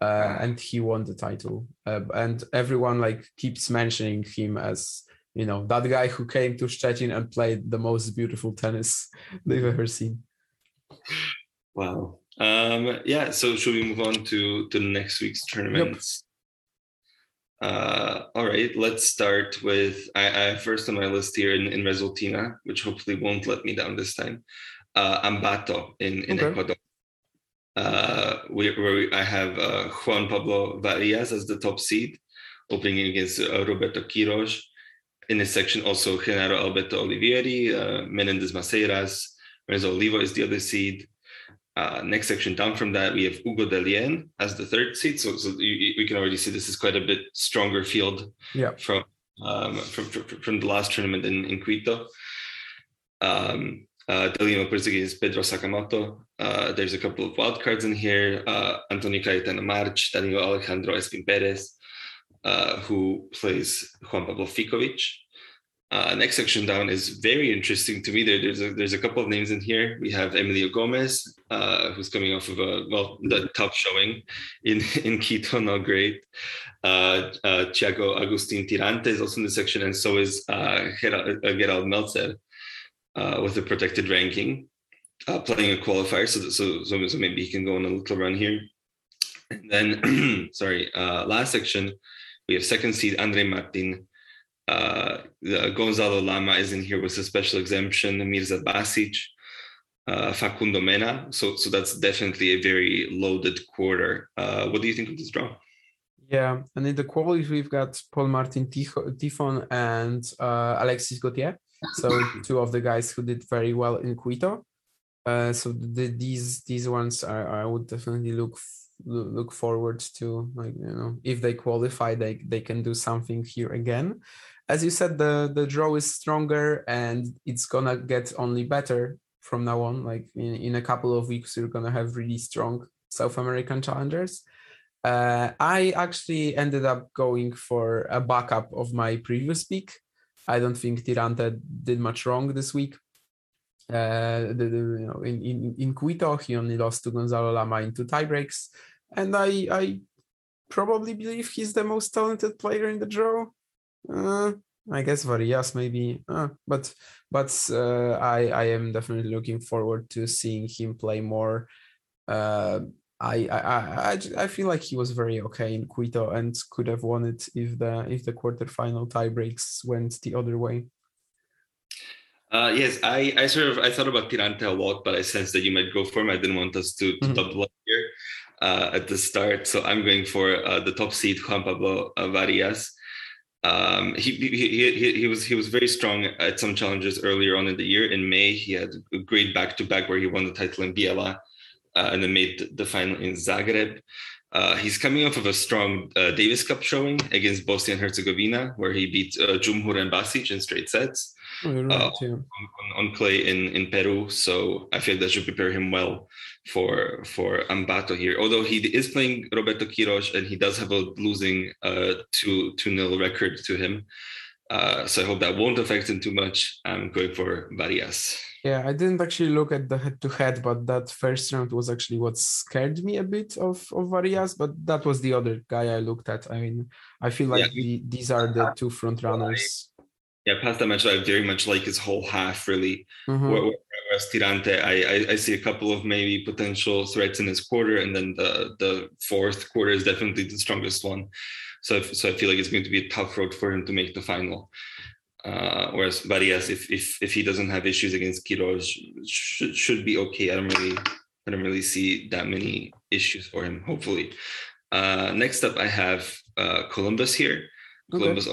uh, and he won the title. Uh, and everyone like keeps mentioning him as you know that guy who came to Szczecin and played the most beautiful tennis [laughs] they've ever seen. Wow. Um, yeah. So should we move on to to next week's tournaments? Yep. Uh, all right, let's start with I, I first on my list here in, in Resultina, which hopefully won't let me down this time. Uh, Ambato in, in okay. Ecuador. Uh, where, where I have uh, Juan Pablo Varillas as the top seed, opening against uh, Roberto Quiros. In this section, also Genaro Alberto Olivieri, uh, Menendez Maceiras, Renzo Olivo is the other seed. Uh, next section down from that, we have Hugo Dellien as the third seat. So, so you, we can already see this is quite a bit stronger field yeah. from, um, from, from, from the last tournament in, in Quito. Um, uh, Dellien against Pedro Sakamoto. Uh, there's a couple of wild cards in here. Uh, Antonio Cayetano March, Danilo Alejandro Espin Perez, uh, who plays Juan Pablo Ficovich. Uh, next section down is very interesting to me. There, there's a, there's a couple of names in here. We have Emilio Gomez, uh, who's coming off of a well, the top showing in [laughs] in Quito, not great. Uh, uh, Thiago Agustin Tirante is also in the section, and so is uh, Gerald, uh, Gerald Melzer uh, with a protected ranking, uh, playing a qualifier. So, so so maybe he can go on a little run here. And then, [clears throat] sorry, last section we have second seed Andrej Martin Gonzalo Lama is in here with a special exemption, Mirza Basic, uh, Facundo Mena. So, so that's definitely a very loaded quarter. Uh, what do you think of this draw? Yeah, and in the quarters we've got Pol Martin Tiffon and uh, Alexis Gautier. So [laughs] two of the guys who did very well in Quito. Uh, so the, these these ones are I would definitely look look forward to like you know if they qualify they they can do something here again as you said, the the draw is stronger and it's gonna get only better from now on. Like in, in a couple of weeks, you're gonna have really strong South American challengers. Uh, I actually ended up going for a backup of my previous pick. I don't think Tirante did much wrong this week. Uh, the, the, you know, in, in, in Quito, he only lost to Gonzalo Lama in two tiebreaks. And I, I probably believe he's the most talented player in the draw. Uh, I guess Varillas maybe, uh, but but uh, I I am definitely looking forward to seeing him play more. Uh, I, I I I feel like he was very okay in Quito and could have won it if the if the quarterfinal tiebreaks went the other way. Uh, yes, I, I sort of I thought about Tirante a lot, but I sensed that you might go for him. I didn't want us to, to mm-hmm. double up here uh, at the start, so I'm going for uh, the top seed Juan Pablo uh, Varillas. Um, he, he, he, he was he was very strong at some challenges earlier on in the year. In May, he had a great back to back where he won the title in Biella uh, and then made the final in Zagreb. Uh, he's coming off of a strong uh, Davis Cup showing against Bosnia and Herzegovina, where he beat uh, Džumhur and Basic in straight sets oh, right, uh, yeah. on, on, clay in, in Peru. So I feel that should prepare him well for for Ambato here. Although he is playing Roberto Quiros and he does have a losing uh, two two nil record to him. Uh, so I hope that won't affect him too much. I'm going for Varillas. Yeah, I didn't actually look at the head to head, but that first round was actually what scared me a bit of, of Varillas, but that was the other guy I looked at. I mean, I feel like yeah. the, these are the two front runners. Yeah, past that match, I very much like his whole half, really. Mm-hmm. Whereas Tirante, I, I, I see a couple of maybe potential threats in his quarter, and then the the fourth quarter is definitely the strongest one. So, so I feel like it's going to be a tough road for him to make the final. Uh, whereas Varillas, if, if if he doesn't have issues against Quiros, should should be okay. I don't really I don't really see that many issues for him. Hopefully. Uh, next up, I have uh, Columbus here. Columbus,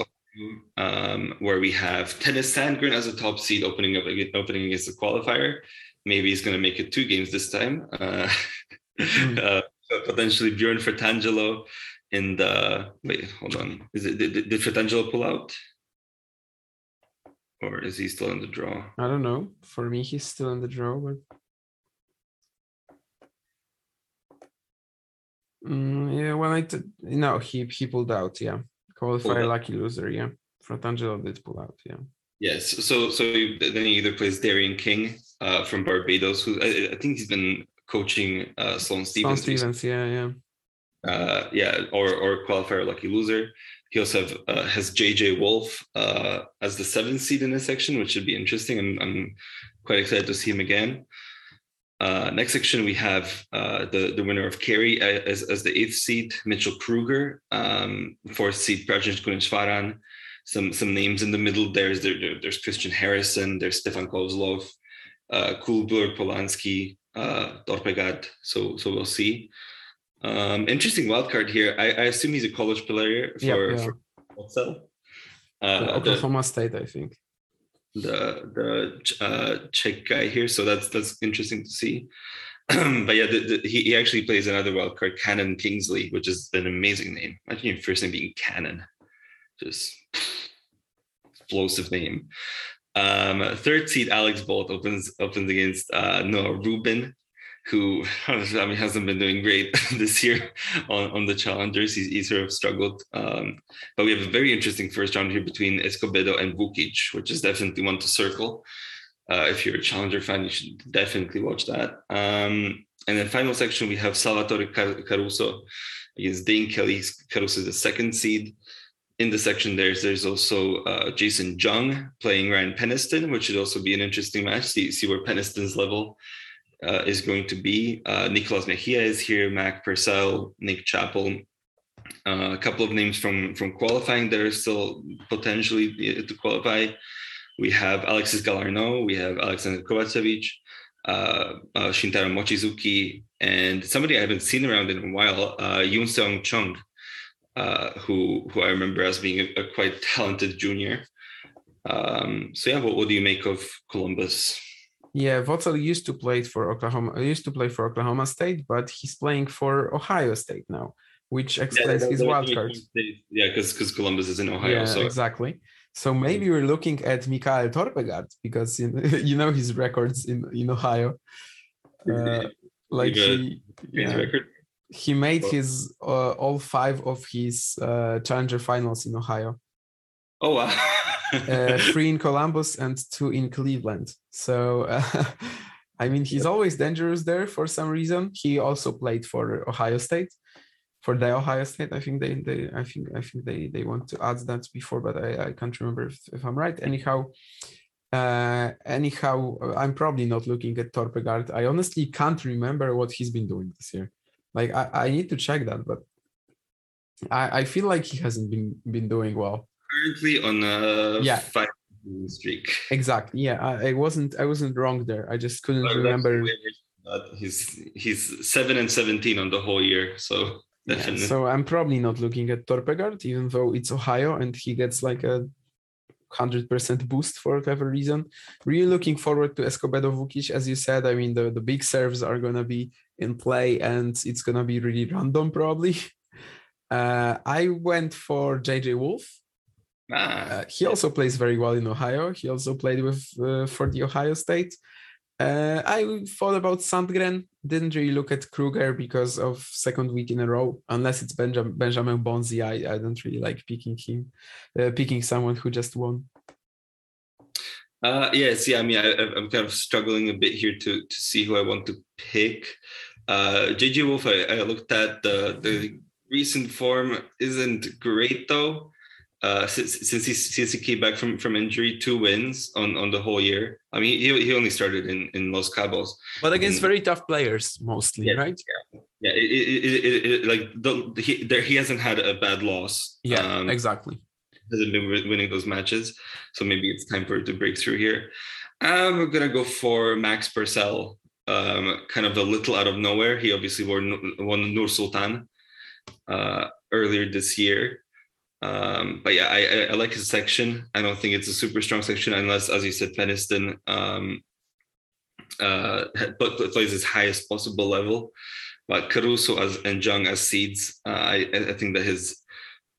um, where we have Tennys Sandgren as a top seed opening up opening against the qualifier. Maybe he's going to make it two games this time. mm. [laughs] potentially Bjorn Fratangelo in the wait. Hold on. Is it did, did Fratangelo pull out? Or is he still in the draw? I don't know. For me, he's still in the draw, but mm, yeah. When I t- no, he he pulled out. Yeah, qualifier lucky loser. Yeah, Fratangelo did pull out. Yeah. Yes. So so then he either plays Darian King uh, from Barbados, who I, I think he's been coaching uh, Sloane Stevens. Sloane Stevens. Yeah, yeah. Uh, yeah, or or qualifier lucky loser. He also have, uh, has JJ Wolf uh, as the seventh seed in this section, which should be interesting. I'm, I'm quite excited to see him again. Uh, next section, we have uh, the, the winner of Cary uh, as, as the eighth seed, Mitchell Krueger, um, fourth seed, Prajnesh Gunneswaran. Some some names in the middle. There's there, there's Christian Harrison, there's Stefan Kozlov, uh, Kulbur, Polanski, uh, Torpegaard. So so we'll see. Um, interesting wild card here. I, I assume he's a college player for, yep, yeah. for uh, Oklahoma the, State, I think. The the uh, Czech guy here, so that's that's interesting to see. [clears throat] but yeah, the, the, he, he actually plays another wild card, Cannon Kingsley, which is an amazing name. Imagine your first name being Cannon, just explosive name. Um, third seed Alex Bolt opens opens against uh, Noah Rubin who [laughs] I mean hasn't been doing great [laughs] this year on, on the challengers. He's, he's sort of struggled. Um, but we have a very interesting first round here between Escobedo and Vukic, which is definitely one to circle. Uh, if you're a challenger fan, you should definitely watch that. Um, and then final section, we have Salvatore Caruso against Dayne Kelly. Caruso is the second seed. In the section, there's there's also uh, Jason Jung playing Ryan Peniston, which should also be an interesting match. See, see where Peniston's level uh, is going to be. Uh, Nicolas Mejia is here, Max Purcell, Nick Chappell. Uh, a couple of names from from qualifying that are still potentially to qualify. We have Alexis Galarneau, we have Aleksandar Kovacevic, uh, uh, Shintaro Mochizuki, and somebody I haven't seen around in a while, uh, Yoon Seong Chung, uh, who who I remember as being a, a quite talented junior. Um, so yeah, what, what do you make of Columbus? Yeah, Votel used to play for Oklahoma. Used to play for Oklahoma State, but he's playing for Ohio State now, which explains yeah, his wild card. Yeah, because because Columbus is in Ohio. Yeah, so. exactly. So maybe we're looking at Mikael Torpegaard because you know, [laughs] you know his records in in Ohio. Uh, like he yeah. record. He made his uh, all five of his uh, challenger finals in Ohio. Oh wow! [laughs] [laughs] uh, three in Columbus and two in Cleveland. So, uh, [laughs] I mean, he's always dangerous there for some reason. He also played for Ohio State, for the Ohio State. I think they, they I think, I think they, they want to add that before, but I, I can't remember if, if I'm right. Anyhow, uh, anyhow, I'm probably not looking at Torpegaard. I honestly can't remember what he's been doing this year. Like, I, I need to check that, but I, I feel like he hasn't been been doing well currently on a yeah. five streak. Exactly. Yeah, I, I, wasn't I wasn't wrong there. I just couldn't remember. he's he's seven and seventeen on the whole year, so definitely. Yeah, so I'm probably not looking at Torpegaard, even though it's Ohio and he gets like a hundred percent boost for whatever reason. Really looking forward to Escobedo Vukic, as you said. I mean, the the big serves are gonna be in play, and it's gonna be really random probably. [laughs] Uh, I went for JJ Wolf Ah. Uh, he also plays very well in Ohio. He also played with uh, for the Ohio State. Uh, I thought about Sandgren. Didn't really look at Krueger because of second week in a row. Unless it's Benjamin Benjamin Bonzi, I, I don't really like picking him, uh, picking someone who just won. Uh, yes, yeah. I mean, I, am kind of struggling a bit here to to see who I want to pick. Uh, JJ Wolf, I, I looked at the the recent form isn't great though uh, since, since he since he came back from from injury, two wins on on the whole year. I mean, he he only started in in Los Cabos, but against and, very tough players mostly, yeah, right? Yeah, yeah. It, it, it, it, like the, he there he hasn't had a bad loss. Yeah, um, exactly. Hasn't been winning those matches, so maybe it's time for it to break through here. I'm gonna go for Max Purcell. Um, kind of a little out of nowhere. He obviously won won Nur Sultan uh, earlier this year. Um, but yeah, I, I, like his section. I don't think it's a super strong section unless, as you said, Peniston um, uh, plays his highest possible level. But Caruso as, and Jung as seeds, uh, I, I think that his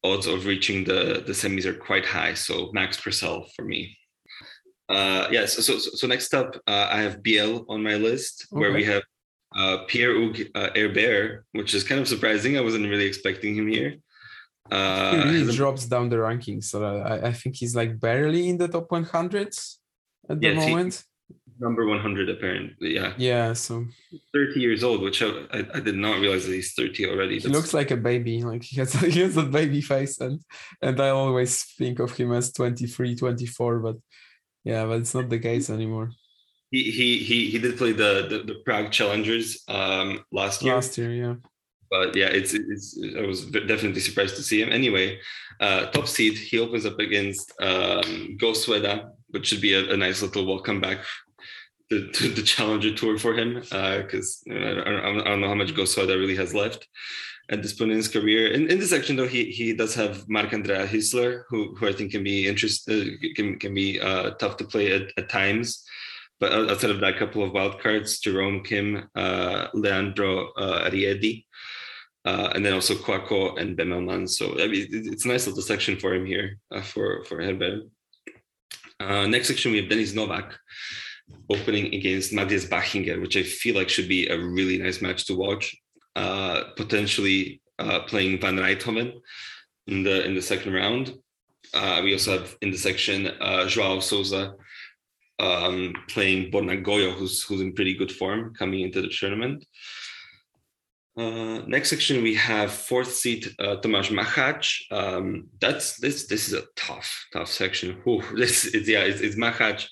odds of reaching the, the semis are quite high. So Max Purcell for me. Uh, yes. Yeah, so, so, so next up, uh, I have Biel on my list, okay. where we have uh, Pierre Hugues uh, Herbert, which is kind of surprising. I wasn't really expecting him here. Uh, he really drops down the rankings. So I, I, think he's like barely in the top 100s at the moment. Number 100, apparently. Yeah. Yeah. So 30 years old, which I, I, did not realize that he's 30 already. He looks like a baby. Like he has, [laughs] he has a baby face. And, and I always think of him as 23, 24. But yeah, but it's not the case anymore. He he he, he did play the, the, the Prague Challengers um, last year. Last year, yeah but yeah, it's, it's I was definitely surprised to see him. Anyway, uh, top seed, he opens up against um, Go Soeda, which should be a, a, nice little welcome back to, to the Challenger Tour for him, because uh, I, I, don't know how much Go Soeda really has left at this point in his career. In, in this section, though, he he does have Mark Andrea Hüsler, who who I think can be interested, can can be uh, tough to play at, at times. But outside of that, couple of wild cards: Jerome Kim, uh, Leandro uh, Riedi uh, and then also Quaco and Bemelman. So I mean, it's a nice little section for him here uh, for for Herbert. Uh, next section we have Denis Novak opening against Matthias Bachinger, which I feel like should be a really nice match to watch. Uh, potentially uh, playing Van Rijthoven in the in the second round. Uh, we also have in the section Joao Souza um, playing Borna Gojo, who's who's in pretty good form coming into the tournament. Uh, next section we have fourth seat uh, Tomáš Macháč. Um, that's this this is a tough tough section. Whew, [laughs] this is yeah it's, it's Machacz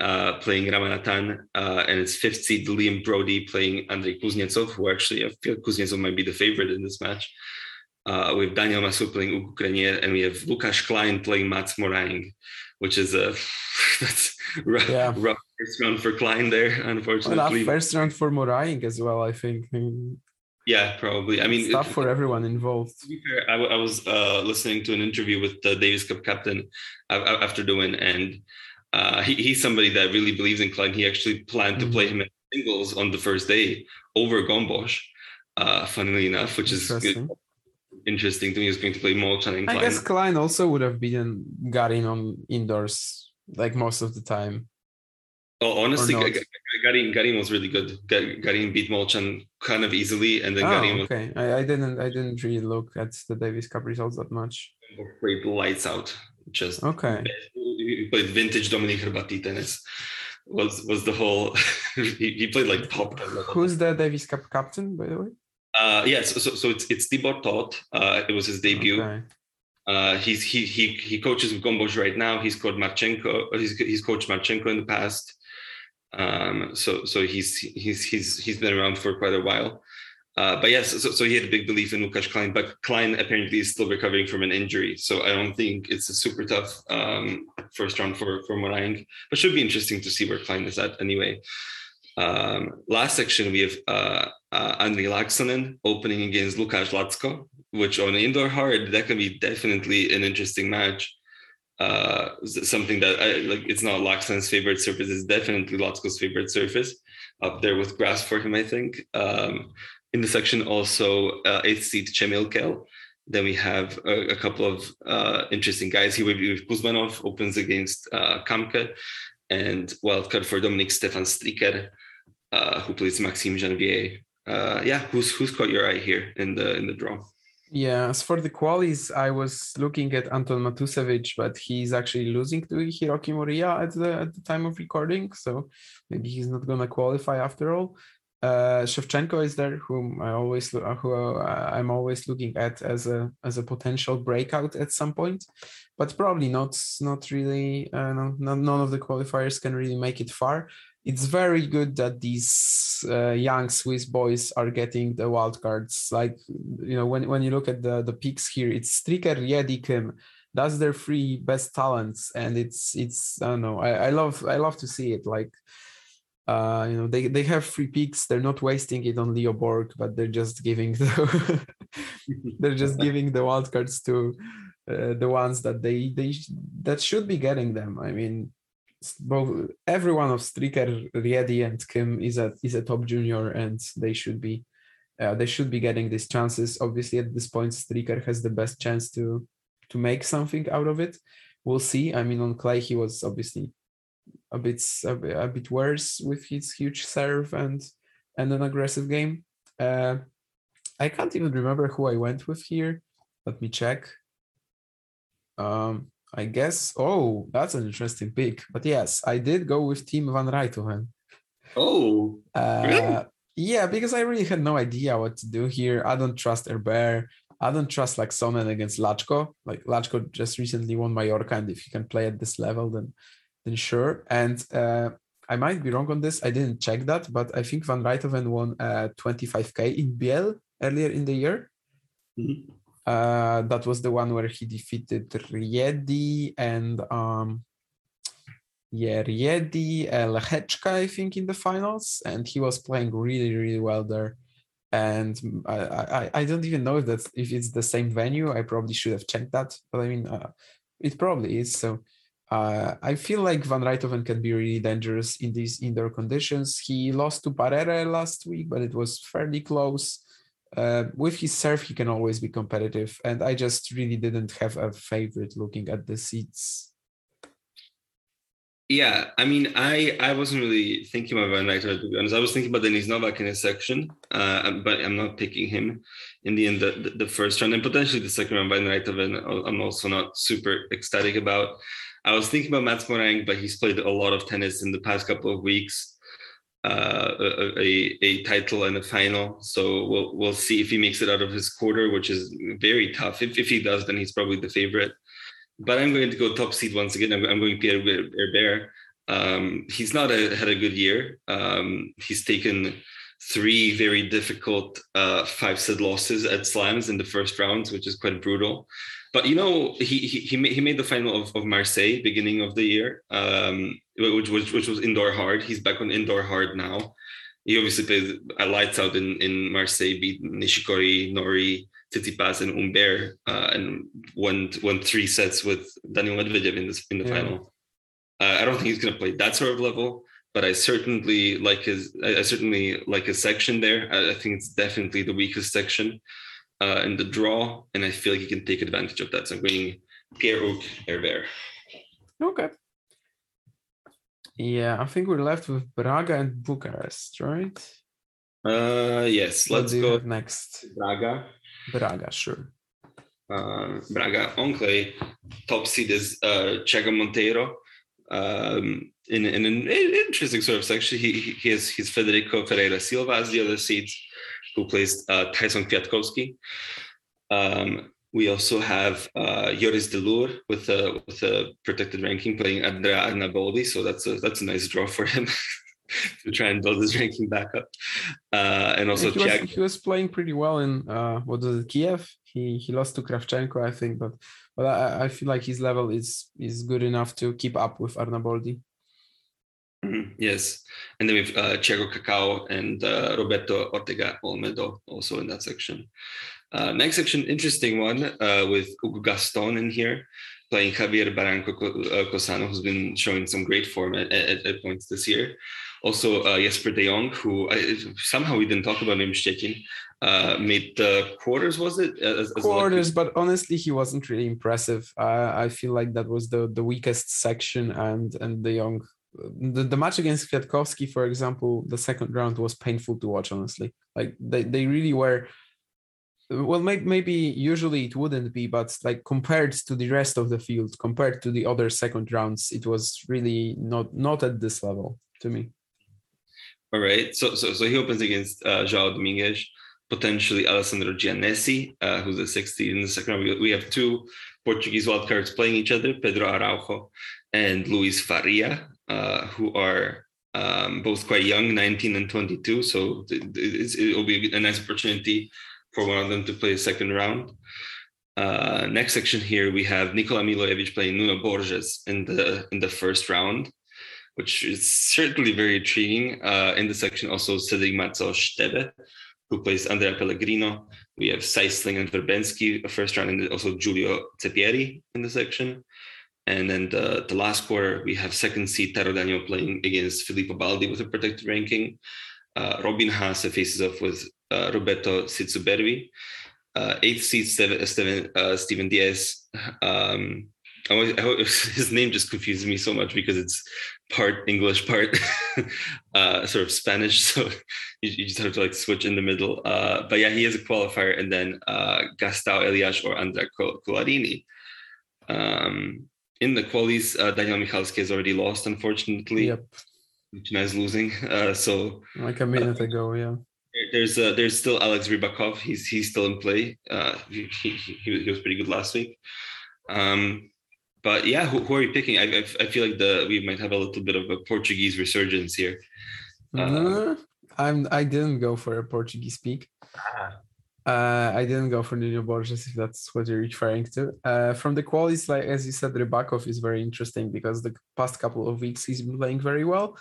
uh, playing Ramanathan uh, and it's fifth seed Liam Broady playing Andrei Kuznetsov, who actually I feel Kuznetsov might be the favorite in this match. Uh, we have Daniel Masur playing Ugo Grenier, and we have Lukas Klein playing Mats Moraing, which is a [laughs] that's rough, yeah. rough first round for Klein there, unfortunately. Well, first round for Moraing as well, I think. Yeah, probably. I mean, stuff for everyone involved. To be fair, I, I was uh, listening to an interview with the Davis Cup captain after the win, and uh, he, he's somebody that really believes in Klein. He actually planned mm-hmm. to play him in singles on the first day over Gombos, uh, funnily enough, which is good. interesting to me. He's going to play Molchan and Klein. I guess Klein also would have beaten Garin on indoors like most of the time. Oh, honestly? Garin Garin was really good. Ga- Garin beat Molchan kind of easily, and then Oh, Garin was okay. I, I didn't I didn't really look at the Davis Cup results that much. played lights out. Just Okay. he played vintage Dominik Hrbatý tennis. Was was the whole? [laughs] he, he played like top. Who's the Davis Cup captain, by the way? Uh, yes, so, so it's it's Tibor Toth. Uh, it was his debut. Okay. Uh, he's he he he coaches with Gombos right now. He's coached Marchenko. He's he's coached Marchenko in the past. Um, so so he's he's he's he's been around for quite a while. Uh, but yes, so, so he had a big belief in Lukáš Klein, but Klein apparently is still recovering from an injury. So I don't think it's a super tough um, first round for for Moraing, but should be interesting to see where Klein is at anyway. Um, last section we have uh, uh, opening against Lukáš Lacko, which on indoor hard that can be definitely an interesting match. Uh, something that I like. It's not Laaksonen's favorite surface. It's definitely Lacko's favorite surface, up there with grass for him. I think. Um, in the section also uh, eighth seed Chemilkel. Then we have a, a couple of uh, interesting guys here. We have Kuzmanov opens against uh, Kamke, and wildcard for Dominic Stephan Stricker, uh, who plays Maxime Janvier. Uh, yeah, who's who's caught your eye here in the in the draw? Yeah, as for the qualies, I was looking at Anton Matusevich, but he's actually losing to Hiroki Moriya at the at the time of recording, so maybe he's not gonna qualify after all. Uh, Shevchenko is there, whom I always who uh, I'm always looking at as a as a potential breakout at some point, but probably not not really. Uh, no, none of the qualifiers can really make it far. It's very good that these uh, young Swiss boys are getting the wild cards. Like you know, when when you look at the the picks here, it's Stricker, Riedi. That's their three best talents, and it's it's I don't know. I, I love I love to see it. Like uh, you know, they they have free picks. They're not wasting it on Leo Borg, but they're just giving the [laughs] they're just giving the wild cards to uh, the ones that they they that should be getting them. I mean, both every one of Stricker, Riedi, and Kim is a is a top junior, and they should be uh, they should be getting these chances. Obviously, at this point, Stricker has the best chance to to make something out of it. We'll see. I mean, on clay, he was obviously a bit a, a bit worse with his huge serve and and an aggressive game. Uh, I can't even remember who I went with here. Let me check. Um, I guess. Oh, that's an interesting pick. But yes, I did go with Team Van Rijthoven. Oh, Uh, yeah, because I really had no idea what to do here. I don't trust Herbert. I don't trust like Sonnen against Lacko. Like Lacko just recently won Mallorca, and if you can play at this level, then then sure. And uh, I might be wrong on this. I didn't check that, but I think Van Rijthoven won uh, 25k in BL earlier in the year. Mhm. Uh, that was the one where he defeated Riedi and um, yeah, Riedi, uh, Lehečka, I think, in the finals, and he was playing really, really well there. And I, I, I don't even know if that's if it's the same venue. I probably should have checked that, but I mean, uh, it probably is. So uh, I feel like Van Rijthoven can be really dangerous in these indoor conditions. He lost to Parere last week, but it was fairly close. Uh, with his serve, he can always be competitive, and I just really didn't have a favorite looking at the seats. Yeah, I mean, I I wasn't really thinking about Van Rijthoven to be honest. I was thinking about Denis Novak in a section, uh, but I'm not picking him in the end. The, the, first round and potentially the second round. By Van Rijthoven, I'm also not super ecstatic about. I was thinking about Mats Moraing, but he's played a lot of tennis in the past couple of weeks. Uh, a, a, title and a final, so we'll we'll see if he makes it out of his quarter, which is very tough. If if he does, then he's probably the favorite but I'm going to go top seed once again. I'm, I'm going Pierre Herbert. Um, he's not a, had a good year. Um, he's taken three very difficult uh, five set losses at slams in the first rounds, which is quite brutal. But you know, he he he made, he made the final of, of Marseille beginning of the year, um, which was which was indoor hard. He's back on indoor hard now. He obviously played a lights out in in Marseille, beat Nishikori, Norrie, Tsitsipas and Humbert, uh, and won won three sets with Daniil Medvedev in this in the Yeah. final. Uh, I don't think he's going to play that sort of level, but I certainly like his. I, I certainly like his section there. I, I think it's definitely the weakest section uh, in the draw, and I feel like he can take advantage of that. So I'm going Pierre Hugues Herbert. Okay. Yeah, I think we're left with Braga and Bucharest, right? Uh, yes. Let's go next. Braga. Braga, sure. Uh, Braga on clay. Top seed is uh, Thiago Monteiro. Um, in, in an interesting sort of section, he, he he has he's Frederico Ferreira Silva as the other seeds, who plays uh, Thai-Son Kwiatkowski. Um, we also have uh, Joris De Loore with a with a protected ranking playing Andrea Arnaboldi, so that's a that's a nice draw for him [laughs] to try and build his ranking back up. Uh, and also he, was, he was playing pretty well in uh, what was it, Kiev? He he lost to Kravchenko, I think, but but I, I feel like his level is is good enough to keep up with Arnaboldi. Mhm, Yes, and then have uh, Thiago Cacao and uh, Roberto Ortega Olmedo also in that section. Uh, next section, interesting one uh, with Hugo Gaston in here playing Javier Barranco uh, Cosano, who's been showing some great form at, at, at points this year. Also, uh, Jesper de Jong, who I, somehow we didn't talk about him, Szczecin, uh, made the quarters, was it? As, as Quarters, but honestly, he wasn't really impressive. Uh, I feel like that was the the weakest section, and and the young. The, the match against Kwiatkowski, for example, the second round was painful to watch. Honestly, like they, they really were well maybe, maybe usually it wouldn't be but like compared to the rest of the field compared to the other second rounds it was really not not at this level to me All right. So so so he opens against uh, João Domingues, potentially Alessandro Giannessi, uh, who's a 60 in the second round. We, we have two Portuguese wildcards playing each other, Pedro Araujo and Luis Faria, uh, who are um, both quite young, 19 and 22. So it will be a nice opportunity for one of them to play a second round. Uh, next section here, we have Nikola Milojevic playing Nuno Borges in the in the first round which is certainly very intriguing. Uh, in the section, also Cedric Matzo Stebe, who plays Andrea Pellegrino. We have Seisling and Vrbenský, a first round, and also Giulio Zeppieri in the section. And then the, the last quarter, we have second seed Taro Daniel playing against Filippo Baldi with a protected ranking. Uh, Robin Haase faces off with uh, Roberto Cid Subervi. Uh, eighth seed Steven, Steven, uh, Steven Diez. Um, I always, I always, [laughs] his name just confuses me so much because it's part English, part [laughs] uh, sort of Spanish. [laughs] So you, you, just have to like switch in the middle. Uh, but yeah, he is a qualifier. And then uh, Gastao Elias or Andrea Collarini. Um, in the qualies, uh, Daniel Michalski has already lost, unfortunately. Yep. China is losing. Uh, so like a minute ago, yeah. There's uh, there's still Alex Rybakov. He's he's still in play. Uh, he, he, he was pretty good last week. Um, but yeah, who, who are you picking? I, I, I feel like the we might have a little bit of a Portuguese resurgence here. Uh, I'm I didn't go for a Portuguese peak. Uh, I didn't go for Nuno Borges if that's what you're referring to. Uh, from the qualities, like as you said, Rybakov is very interesting because the past couple of weeks he's been playing very well.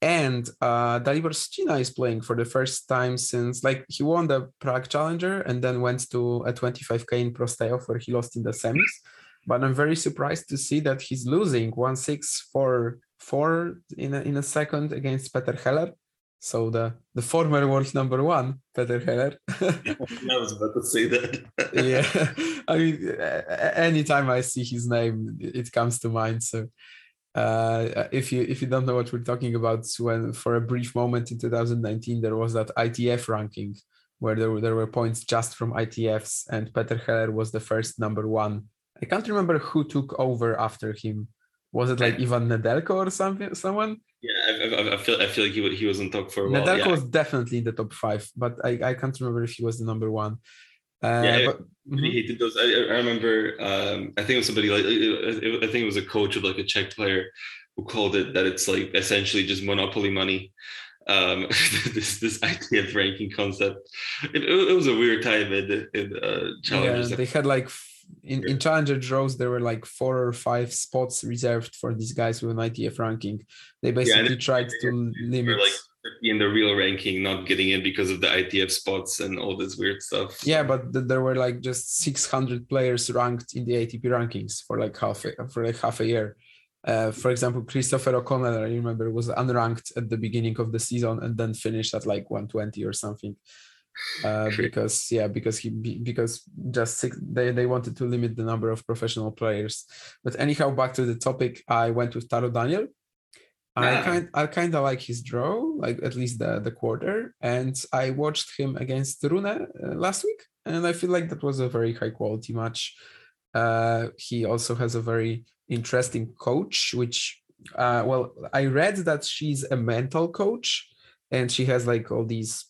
And uh, Dalibor Svrčina is playing for the first time since, like, he won the Prague Challenger and then went to a 25k in Prostějov where he lost in the semis. But I'm very surprised to see that he's losing 1 6 4 4 in a, in a second against Peter Heller. So the the former world number one, Peter Heller. [laughs] I was about to say that. [laughs] yeah, I mean, anytime I see his name, it comes to mind. So uh, if you if you don't know what we're talking about, when for a brief moment in 2019 there was that ITF ranking where there were, there were points just from ITFs, and Peter Heller was the first number one. I can't remember who took over after him. Was it like Ivan Nedelko or something? Someone? Yeah, I, I, I, feel I feel like he he was on top for a while. Nedelko yeah. was definitely in the top five, but I, I can't remember if he was the number one. Uh, yeah, but, I really hated those. I, I remember. Um, I think it was somebody like. I think it was a coach of like a Czech player who called it that it's like essentially just monopoly money. Um, [laughs] this this idea of ranking concept. It, it, was a weird time in in uh, challenges. Yeah, they had like in, in challenger draws there were like four or five spots reserved for these guys with an ITF ranking. They basically yeah, tried to limit. Like in the real ranking, not getting in because of the ITF spots and all this weird stuff. Yeah, but th- there were like just 600 players ranked in the ATP rankings for like half a, for like half a year. Uh, for example, Christopher O'Connell, I remember, was unranked at the beginning of the season and then finished at like 120 or something. Uh, because yeah, because he because just six, they they wanted to limit the number of professional players. But anyhow, back to the topic, I went with Taro Daniel. I Ah. kind I kind of like his draw, like at least the the quarter, and I watched him against Rune uh, last week, and I feel like that was a very high quality match. Uh, he also has a very interesting coach, which uh, well, I read that she's a mental coach, and she has like all these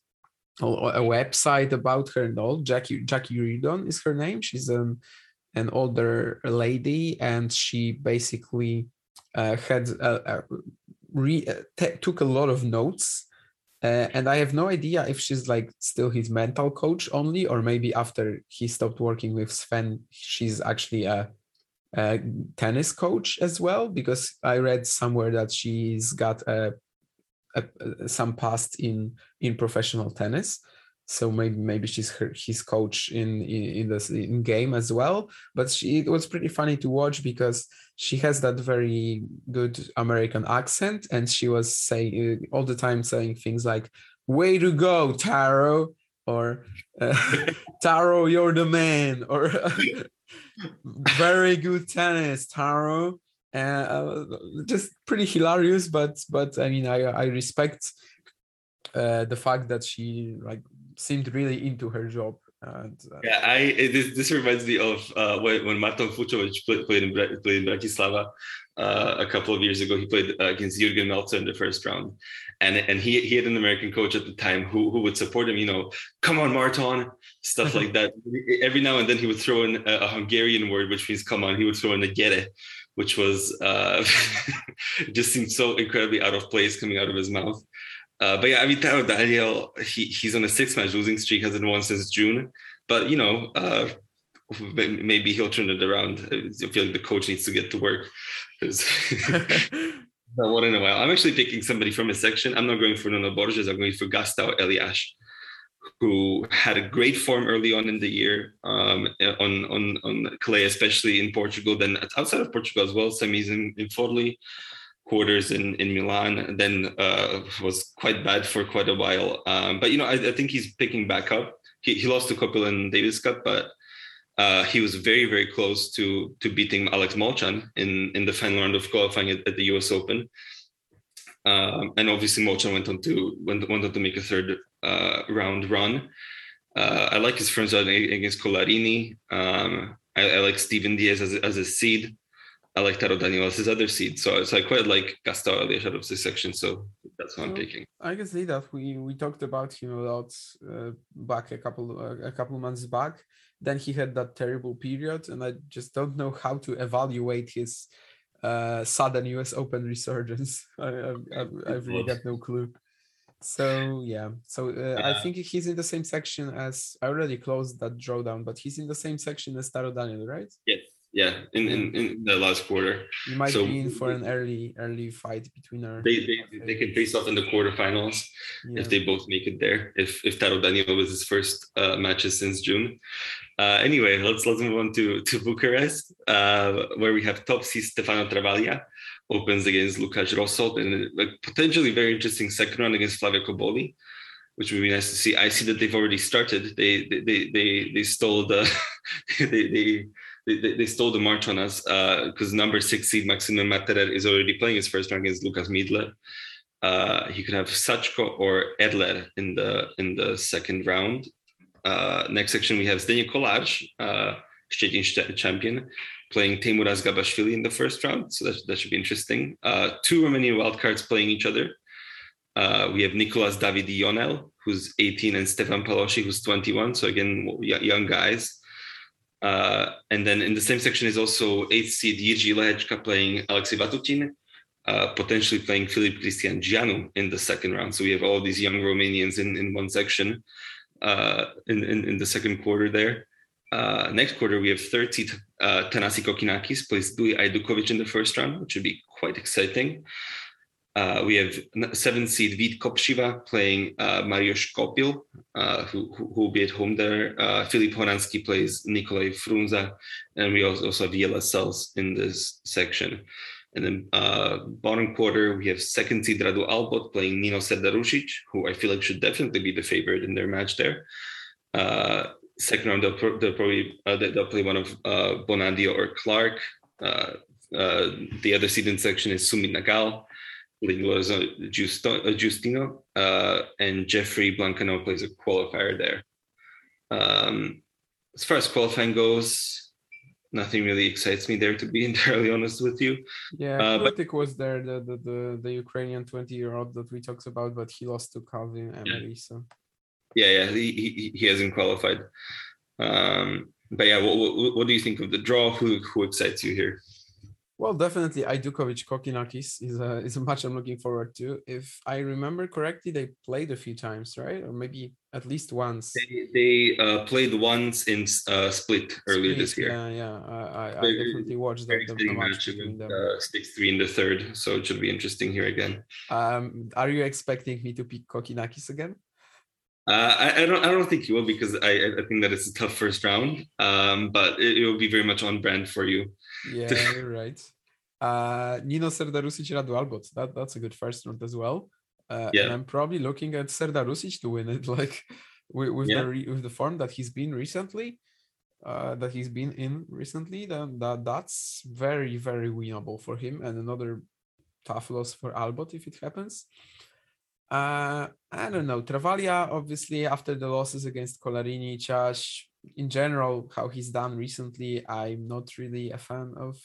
a website about her and all. Jackie Jackie Reardon is her name. She's um an older lady, and she basically uh, had uh, uh, re- uh, t- took a lot of notes. Uh, and I have no idea if she's like still his mental coach only, or maybe after he stopped working with Sven, she's actually a, a tennis coach as well. Because I read somewhere that she's got a, a, a- some past in in professional tennis, so maybe maybe she's her, his coach in in in this in game as well. But she, it was pretty funny to watch because she has that very good American accent, and she was saying uh, all the time saying things like "Way to go, Taro," or uh, [laughs] "Taro, you're the man," or [laughs] "Very good tennis, Taro." Uh, just pretty hilarious, but but I mean, I I respect uh, the fact that she like seemed really into her job. And uh, Yeah, I this, this reminds me of uh, when when Márton Fucsovics played, played in played in Bratislava uh, a couple of years ago. He played uh, against Jürgen Melzer in the first round, and and he he had an American coach at the time who who would support him. You know, come on, Marton, stuff like [laughs] that. Every now and then he would throw in a, a Hungarian word, which means come on. He would throw in a gere, which was uh, [laughs] just seemed so incredibly out of place coming out of his mouth. Uh, but yeah, I mean, Daniel, he, he's on a six match losing streak, hasn't won since June. But, you know, uh, maybe he'll turn it around. I feel like the coach needs to get to work. [laughs] [laughs] not one in a while. I'm actually picking somebody from his section. I'm not going for Nuno Borges, I'm going for Gastão Elias, who had a great form early on in the year um, on, on, on clay, especially in Portugal, then outside of Portugal as well, semis in, in Forli quarters in in Milan, then uh, was quite bad for quite a while. Um, but you know, I, I think he's picking back up. He, he lost to Copeland Davis Cup, but uh, he was very very close to to beating Alex Molčan in in the final round of qualifying at, at the U.S. Open. Um, and obviously, Molchan went on to went, went on to make a third uh, round run. Uh, I like his friends against Collarini. Um, I, I like Steven Diez as, as a seed. I like Taro Daniel as his other seed. So, so I quite like Gastão Elias out of this section. So that's what I'm So, picking. I can see that we we talked about him a lot uh, back a couple uh, a couple months back. Then he had that terrible period, and I just don't know how to evaluate his uh, sudden U.S. Open resurgence. [laughs] I I, I, I've really got no clue. So yeah, so uh, I think he's in the same section as I already closed that drawdown, but he's in the same section as Taro Daniel, right? Yes. Yeah. In, in, in the last quarter. You might So- be in for an early early fight between our. They, they, they can face off in the quarterfinals Yeah. if they both make it there. If if Taro Daniel was his first uh, matches since June. Uh, anyway, let's let's move on to to Bucharest, uh, where we have top seed Stefano Travaglia opens against Lukáš Rosol and a potentially very interesting second round against Flavio Cobolli which would be nice to see. I see that they've already started. They they they they, they stole the [laughs] they, they they, they, stole the march on us because number six seed Maximilian Marterer is already playing his first round against Lucas Miedler. Uh, he could have Sachko or Edler in the in the second round. Uh, next section we have Zdeněk Kolář, uh, champion, playing Teymuraz Gabashvili in the first round. So that, that should be interesting. Uh, two Romanian wildcards playing each other. Uh, we have Nicolas Davidi Ionel, who's 18, and Stefan Palosi, who's 21. So again, young guys. Uh, and then in the same section is also eighth seed Jiří Lehečka playing Alexei Vatutin, uh, potentially playing Filip Cristian Jianu in the second round. So we have all these young Romanians in, in one section uh, in, in, in the second quarter there. Uh, next quarter, we have third seed uh, Thanasi Kokkinakis plays Duje Ajdukovic in the first round, which would be quite exciting. Uh, we have n- seventh seed Vít Kopřiva playing uh, Marius Copil, uh, who, who will be at home there. Uh, Filip Horanský plays Nikolai Frunza, and we also, have Jela Cells in this section. And then uh, bottom quarter, we have second seed Radu Albot playing Nino Serdarušić, who I feel like should definitely be the favorite in their match there. Uh, second round, they'll, they'll probably uh, they- they'll play one of uh, Bonadio or Clarke. The other seed in section is Sumit Nagal. Giustino, uh, and Geoffrey Blancaneaux plays a qualifier there. Um, as far as qualifying goes, nothing really excites me there, to be [laughs] entirely honest with you. Yeah, Uh, but- Politic was there, the, the the the Ukrainian twenty year old that we talked about, but he lost to Calvin Hemery. So Yeah, yeah, he, he, he hasn't qualified. Um, but yeah, what, what, what do you think of the draw? Who, who excites you here? Well, definitely Ajdukovic Kokkinakis is a is a match I'm looking forward to. If I remember correctly, they played a few times, right? Or maybe at least once. They, they uh, played once in uh, Split earlier this year. Yeah, yeah. I, I, I definitely watched the, the, the match between them. uh, six three in the third, so it should be interesting here again. Um, are you expecting me to pick Kokkinakis again? Uh, I, I don't I don't think you will because I I I think that it's a tough first round. Um, but it, it will be very much on brand for you. Yeah, [laughs] you're right. Uh, Nino Serdarušić Radu Albot. That that's a good first round as well. Uh, Yeah. and I'm probably looking at Serdarušić to win it, [laughs] like with, with Yeah. the re, with the form that he's been recently, uh, that he's been in recently. Then that that's very very winnable for him, and another tough loss for Albot if it happens. Uh, I don't know. Travaglia, obviously, after the losses against Collarini, Ciaś, in general, how he's done recently, I'm not really a fan of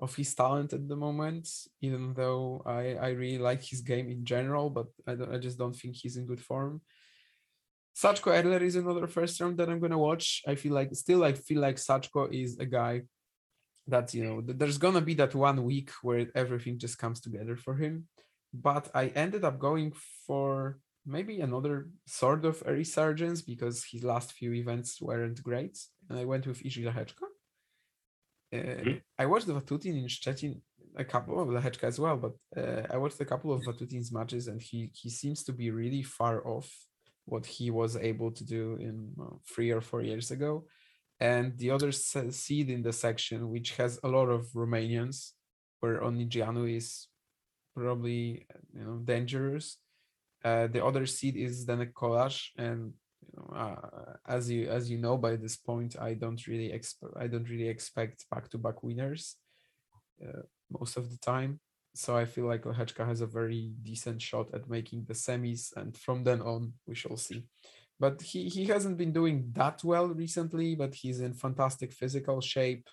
of his talent at the moment, even though I, I really like his game in general, but I, don't, I just don't think he's in good form. Sachko Edler is another first round that I'm gonna watch. I feel like still I feel like Sachko is a guy that you know there's gonna be that one week where everything just comes together for him. But I ended up going for maybe another sort of a resurgence because his last few events weren't great, and I went with Jiří Lehečka. Uh, I watched the Vatutin in Szczecin a couple of Lehechka as well, but uh, I watched a couple of Vatutin's matches, and he he seems to be really far off what he was able to do in uh, three or four years ago. And the other seed in the section, which has a lot of Romanians, where Onigianu is probably you know dangerous. Uh, the other seed is Zdeněk Kolář, and you know, uh, as you as you know by this point, I don't really expect I don't really expect back to back winners uh, most of the time. So I feel like Lehečka has a very decent shot at making the semis, and from then on we shall see. But he he hasn't been doing that well recently, but he's in fantastic physical shape,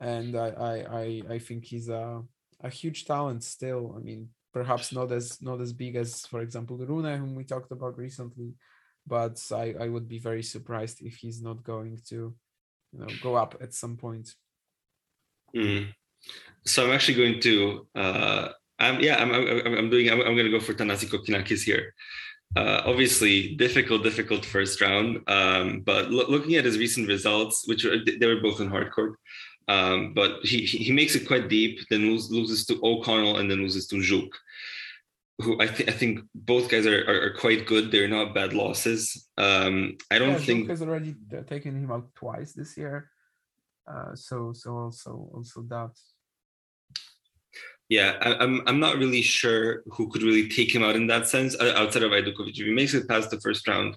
and I I I, I think he's a a huge talent still. I mean, perhaps not as not as big as, for example, the Rune, whom we talked about recently, but I I would be very surprised if he's not going to, you know, go up at some point. Mm. So I'm actually going to, uh, I'm, yeah, I'm, I'm, I'm doing, I'm, I'm going to go for Thanasi Kokkinakis here. Uh, obviously, difficult, difficult first round. Um, but lo- looking at his recent results, which were, they were both in hardcore, um, but he, he makes it quite deep, then lose, loses to O'Connell and then loses to Zhuk, who I, th- I think both guys are, are, are quite good. They're not bad losses. Um, I don't yeah, think. Zhuk has already uh, taken him out twice this year. Uh, so so also also that. Yeah, I, I'm I'm not really sure who could really take him out in that sense outside of Ajdukovic. If he makes it past the first round,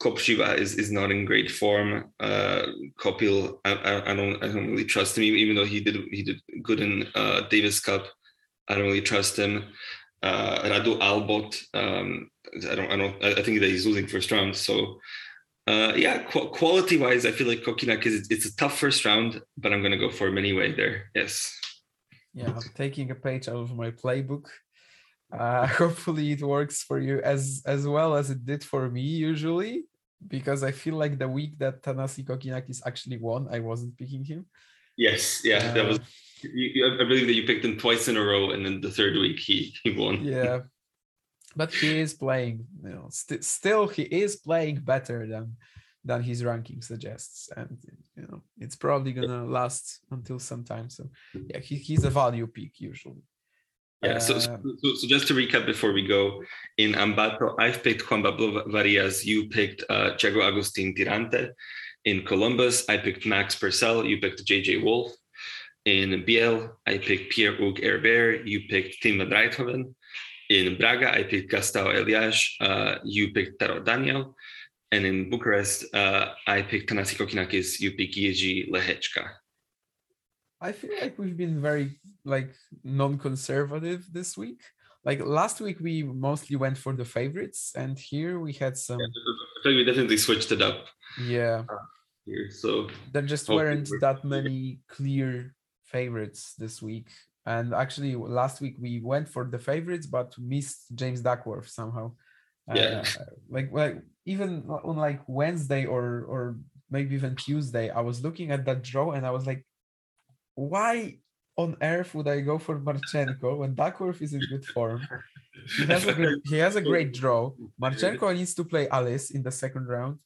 Kopřiva is, is not in great form. Uh, Copil, I, I, don't I don't really trust him, even, though he did he did good in uh, Davis Cup. I don't really trust him. Uh, Radu Albot, um, I don't I don't I think that he's losing first round. So uh, yeah, qu- quality wise, I feel like Kokkinakis it's a tough first round, but I'm gonna go for him anyway. There, yes. Yeah, I'm taking a page out of my playbook. Uh, [laughs] hopefully, it works for you as as well as it did for me usually, because I feel like the week that Thanasi Kokkinakis actually won, I wasn't picking him. Yes, yeah, that was. Uh, you, I believe that you picked him twice in a row, and then the third week he he won. yeah, but he is playing. You know, st- still he is playing better than than his ranking suggests, and you know it's probably gonna last until some time. So yeah, he, he's a value pick usually. Yeah. So, so, Uh, so, so just to recap before we go, in Ambato, I've picked Juan Pablo Varillas. You picked uh, Thiago Agustin Tirante. In Columbus, I picked Max Purcell. You picked JJ Wolf. In Biel, I picked Pierre Hugues Herbert. You picked Tim van Rijthoven. In Braga, I picked Gastão Elias. Uh, you picked Taro Daniel. And in Bucharest, uh, I picked Thanasi Kokkinakis. You picked Jiří Lehečka. I feel like we've been very like non-conservative this week. like last week we mostly went for the favorites, and here we had some. I think we definitely switched it up. Yeah. Here, so there just weren't that many clear favorites this week. And actually, last week we went for the favorites, but missed James Duckworth somehow. Yeah. Uh, like, like even on like Wednesday or or maybe even Tuesday, I was looking at that draw and I was like, why on earth would I go for Marchenko when Duckworth is in good form? He has a great, he has a great draw. Marchenko needs to play Alice in the second round.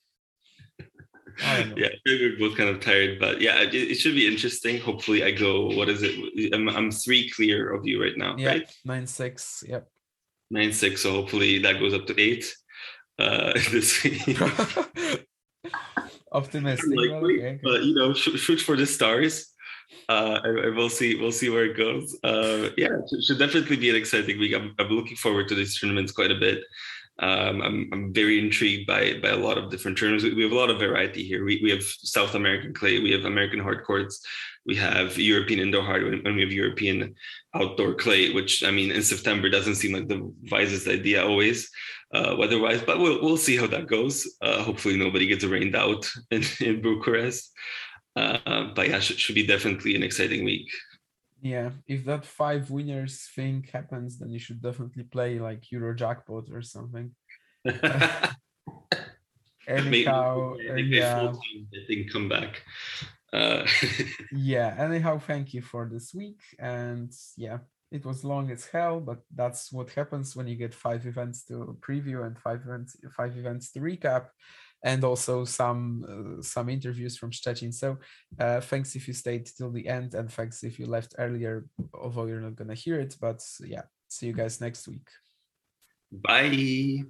Yeah, we're both kind of tired, but yeah, it, it, should be interesting. Hopefully, I go. What is it? I'm, I'm three clear of you right now, yeah, right? Nine six. Yep. Nine six. So hopefully that goes up to eight. Uh, [laughs] this week. [laughs] Optimistic, Likely, okay. but you know, shoot, shoot for the stars uh, we'll see. We'll see where it goes. Uh, yeah, it should definitely be an exciting week. I'm, I'm looking forward to these tournaments quite a bit. Um, I'm, I'm very intrigued by by a lot of different tournaments. We have a lot of variety here. We, we have South American clay, we have American hard courts, we have European indoor hard, and we have European outdoor clay. Which I mean, in September doesn't seem like the wisest idea always, uh, weather-wise. But we'll we'll see how that goes. Uh, hopefully, nobody gets rained out [laughs] in, in Bucharest. Uh, but yeah, should, should be definitely an exciting week. Yeah, if that five winners thing happens, then you should definitely play like Euro jackpot or something. [laughs] anyhow, Maybe, yeah, think come back. Uh, [laughs] yeah. Anyhow, thank you for this week, and yeah, it was long as hell, but that's what happens when you get five events to preview and five events, five events to recap and also some uh, some interviews from Szczecin. So uh, thanks if you stayed till the end, and thanks if you left earlier, although you're not gonna hear it. But yeah, see you guys next week. Bye.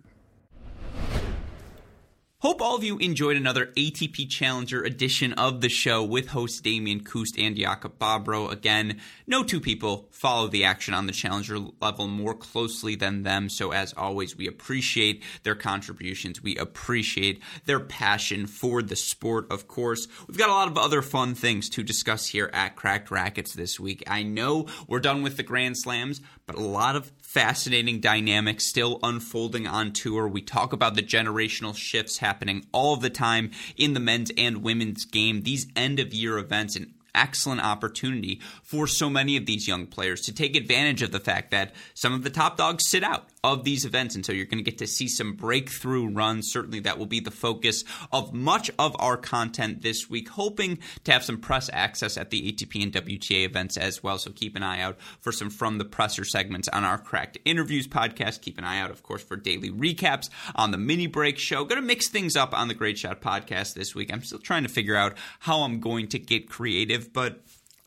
Hope all of you enjoyed another ATP Challenger edition of the show with hosts Damian Kust and Jakub Babro. Again, no two people follow the action on the Challenger level more closely than them. So, as always, we appreciate their contributions. We appreciate their passion for the sport, of course. We've got a lot of other fun things to discuss here at Cracked Racquets this week. I know we're done with the Grand Slams, but a lot of fascinating dynamics still unfolding on tour. We talk about the generational shifts happening all the time in the men's and women's game, these end of year events, and excellent opportunity for so many of these young players to take advantage of the fact that some of the top dogs sit out of these events. And so you're going to get to see some breakthrough runs. Certainly that will be the focus of much of our content this week, hoping to have some press access at the ATP and WTA events as well. So keep an eye out for some from the presser segments on our Cracked Interviews podcast. Keep an eye out, of course, for daily recaps on the mini break show. Going to mix things up on the Great Shot podcast this week. I'm still trying to figure out how I'm going to get creative, but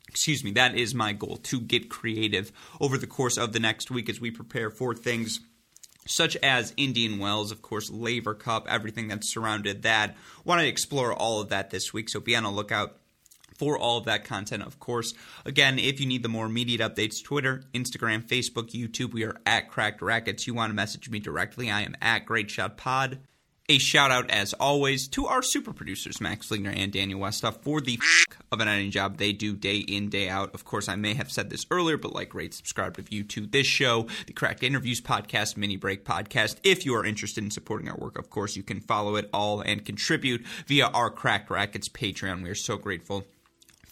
excuse me, that is my goal to get creative over the course of the next week as we prepare for things such as Indian Wells, of course, Laver Cup, everything that surrounded that. Want to explore all of that this week, so be on the lookout for all of that content, of course. Again, if you need the more immediate updates, Twitter, Instagram, Facebook, YouTube, we are at Cracked Racquets. You want to message me directly, I am at Great Shot Pod. A shout out, as always, to our super producers, Max Fligner and Daniel Westhoff, for the f- of an editing job they do day in, day out. Of course, I may have said this earlier, but like, rate, subscribe, review to this show, the Cracked Interviews podcast, Mini Break podcast. If you are interested in supporting our work, of course, you can follow it all and contribute via our Cracked Racquets Patreon. We are so grateful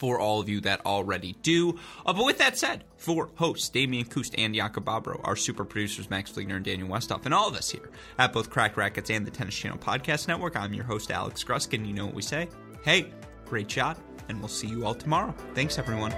for all of you that already do. Uh, but with that said, for hosts Damian Kust and Jakub Babro, our super producers Max Fligner and Daniel Westhoff, and all of us here at both Cracked Racquets and the Tennis Channel Podcast Network, I'm your host Alex Gruskin. You know what we say. Hey, great shot, and we'll see you all tomorrow. Thanks, everyone.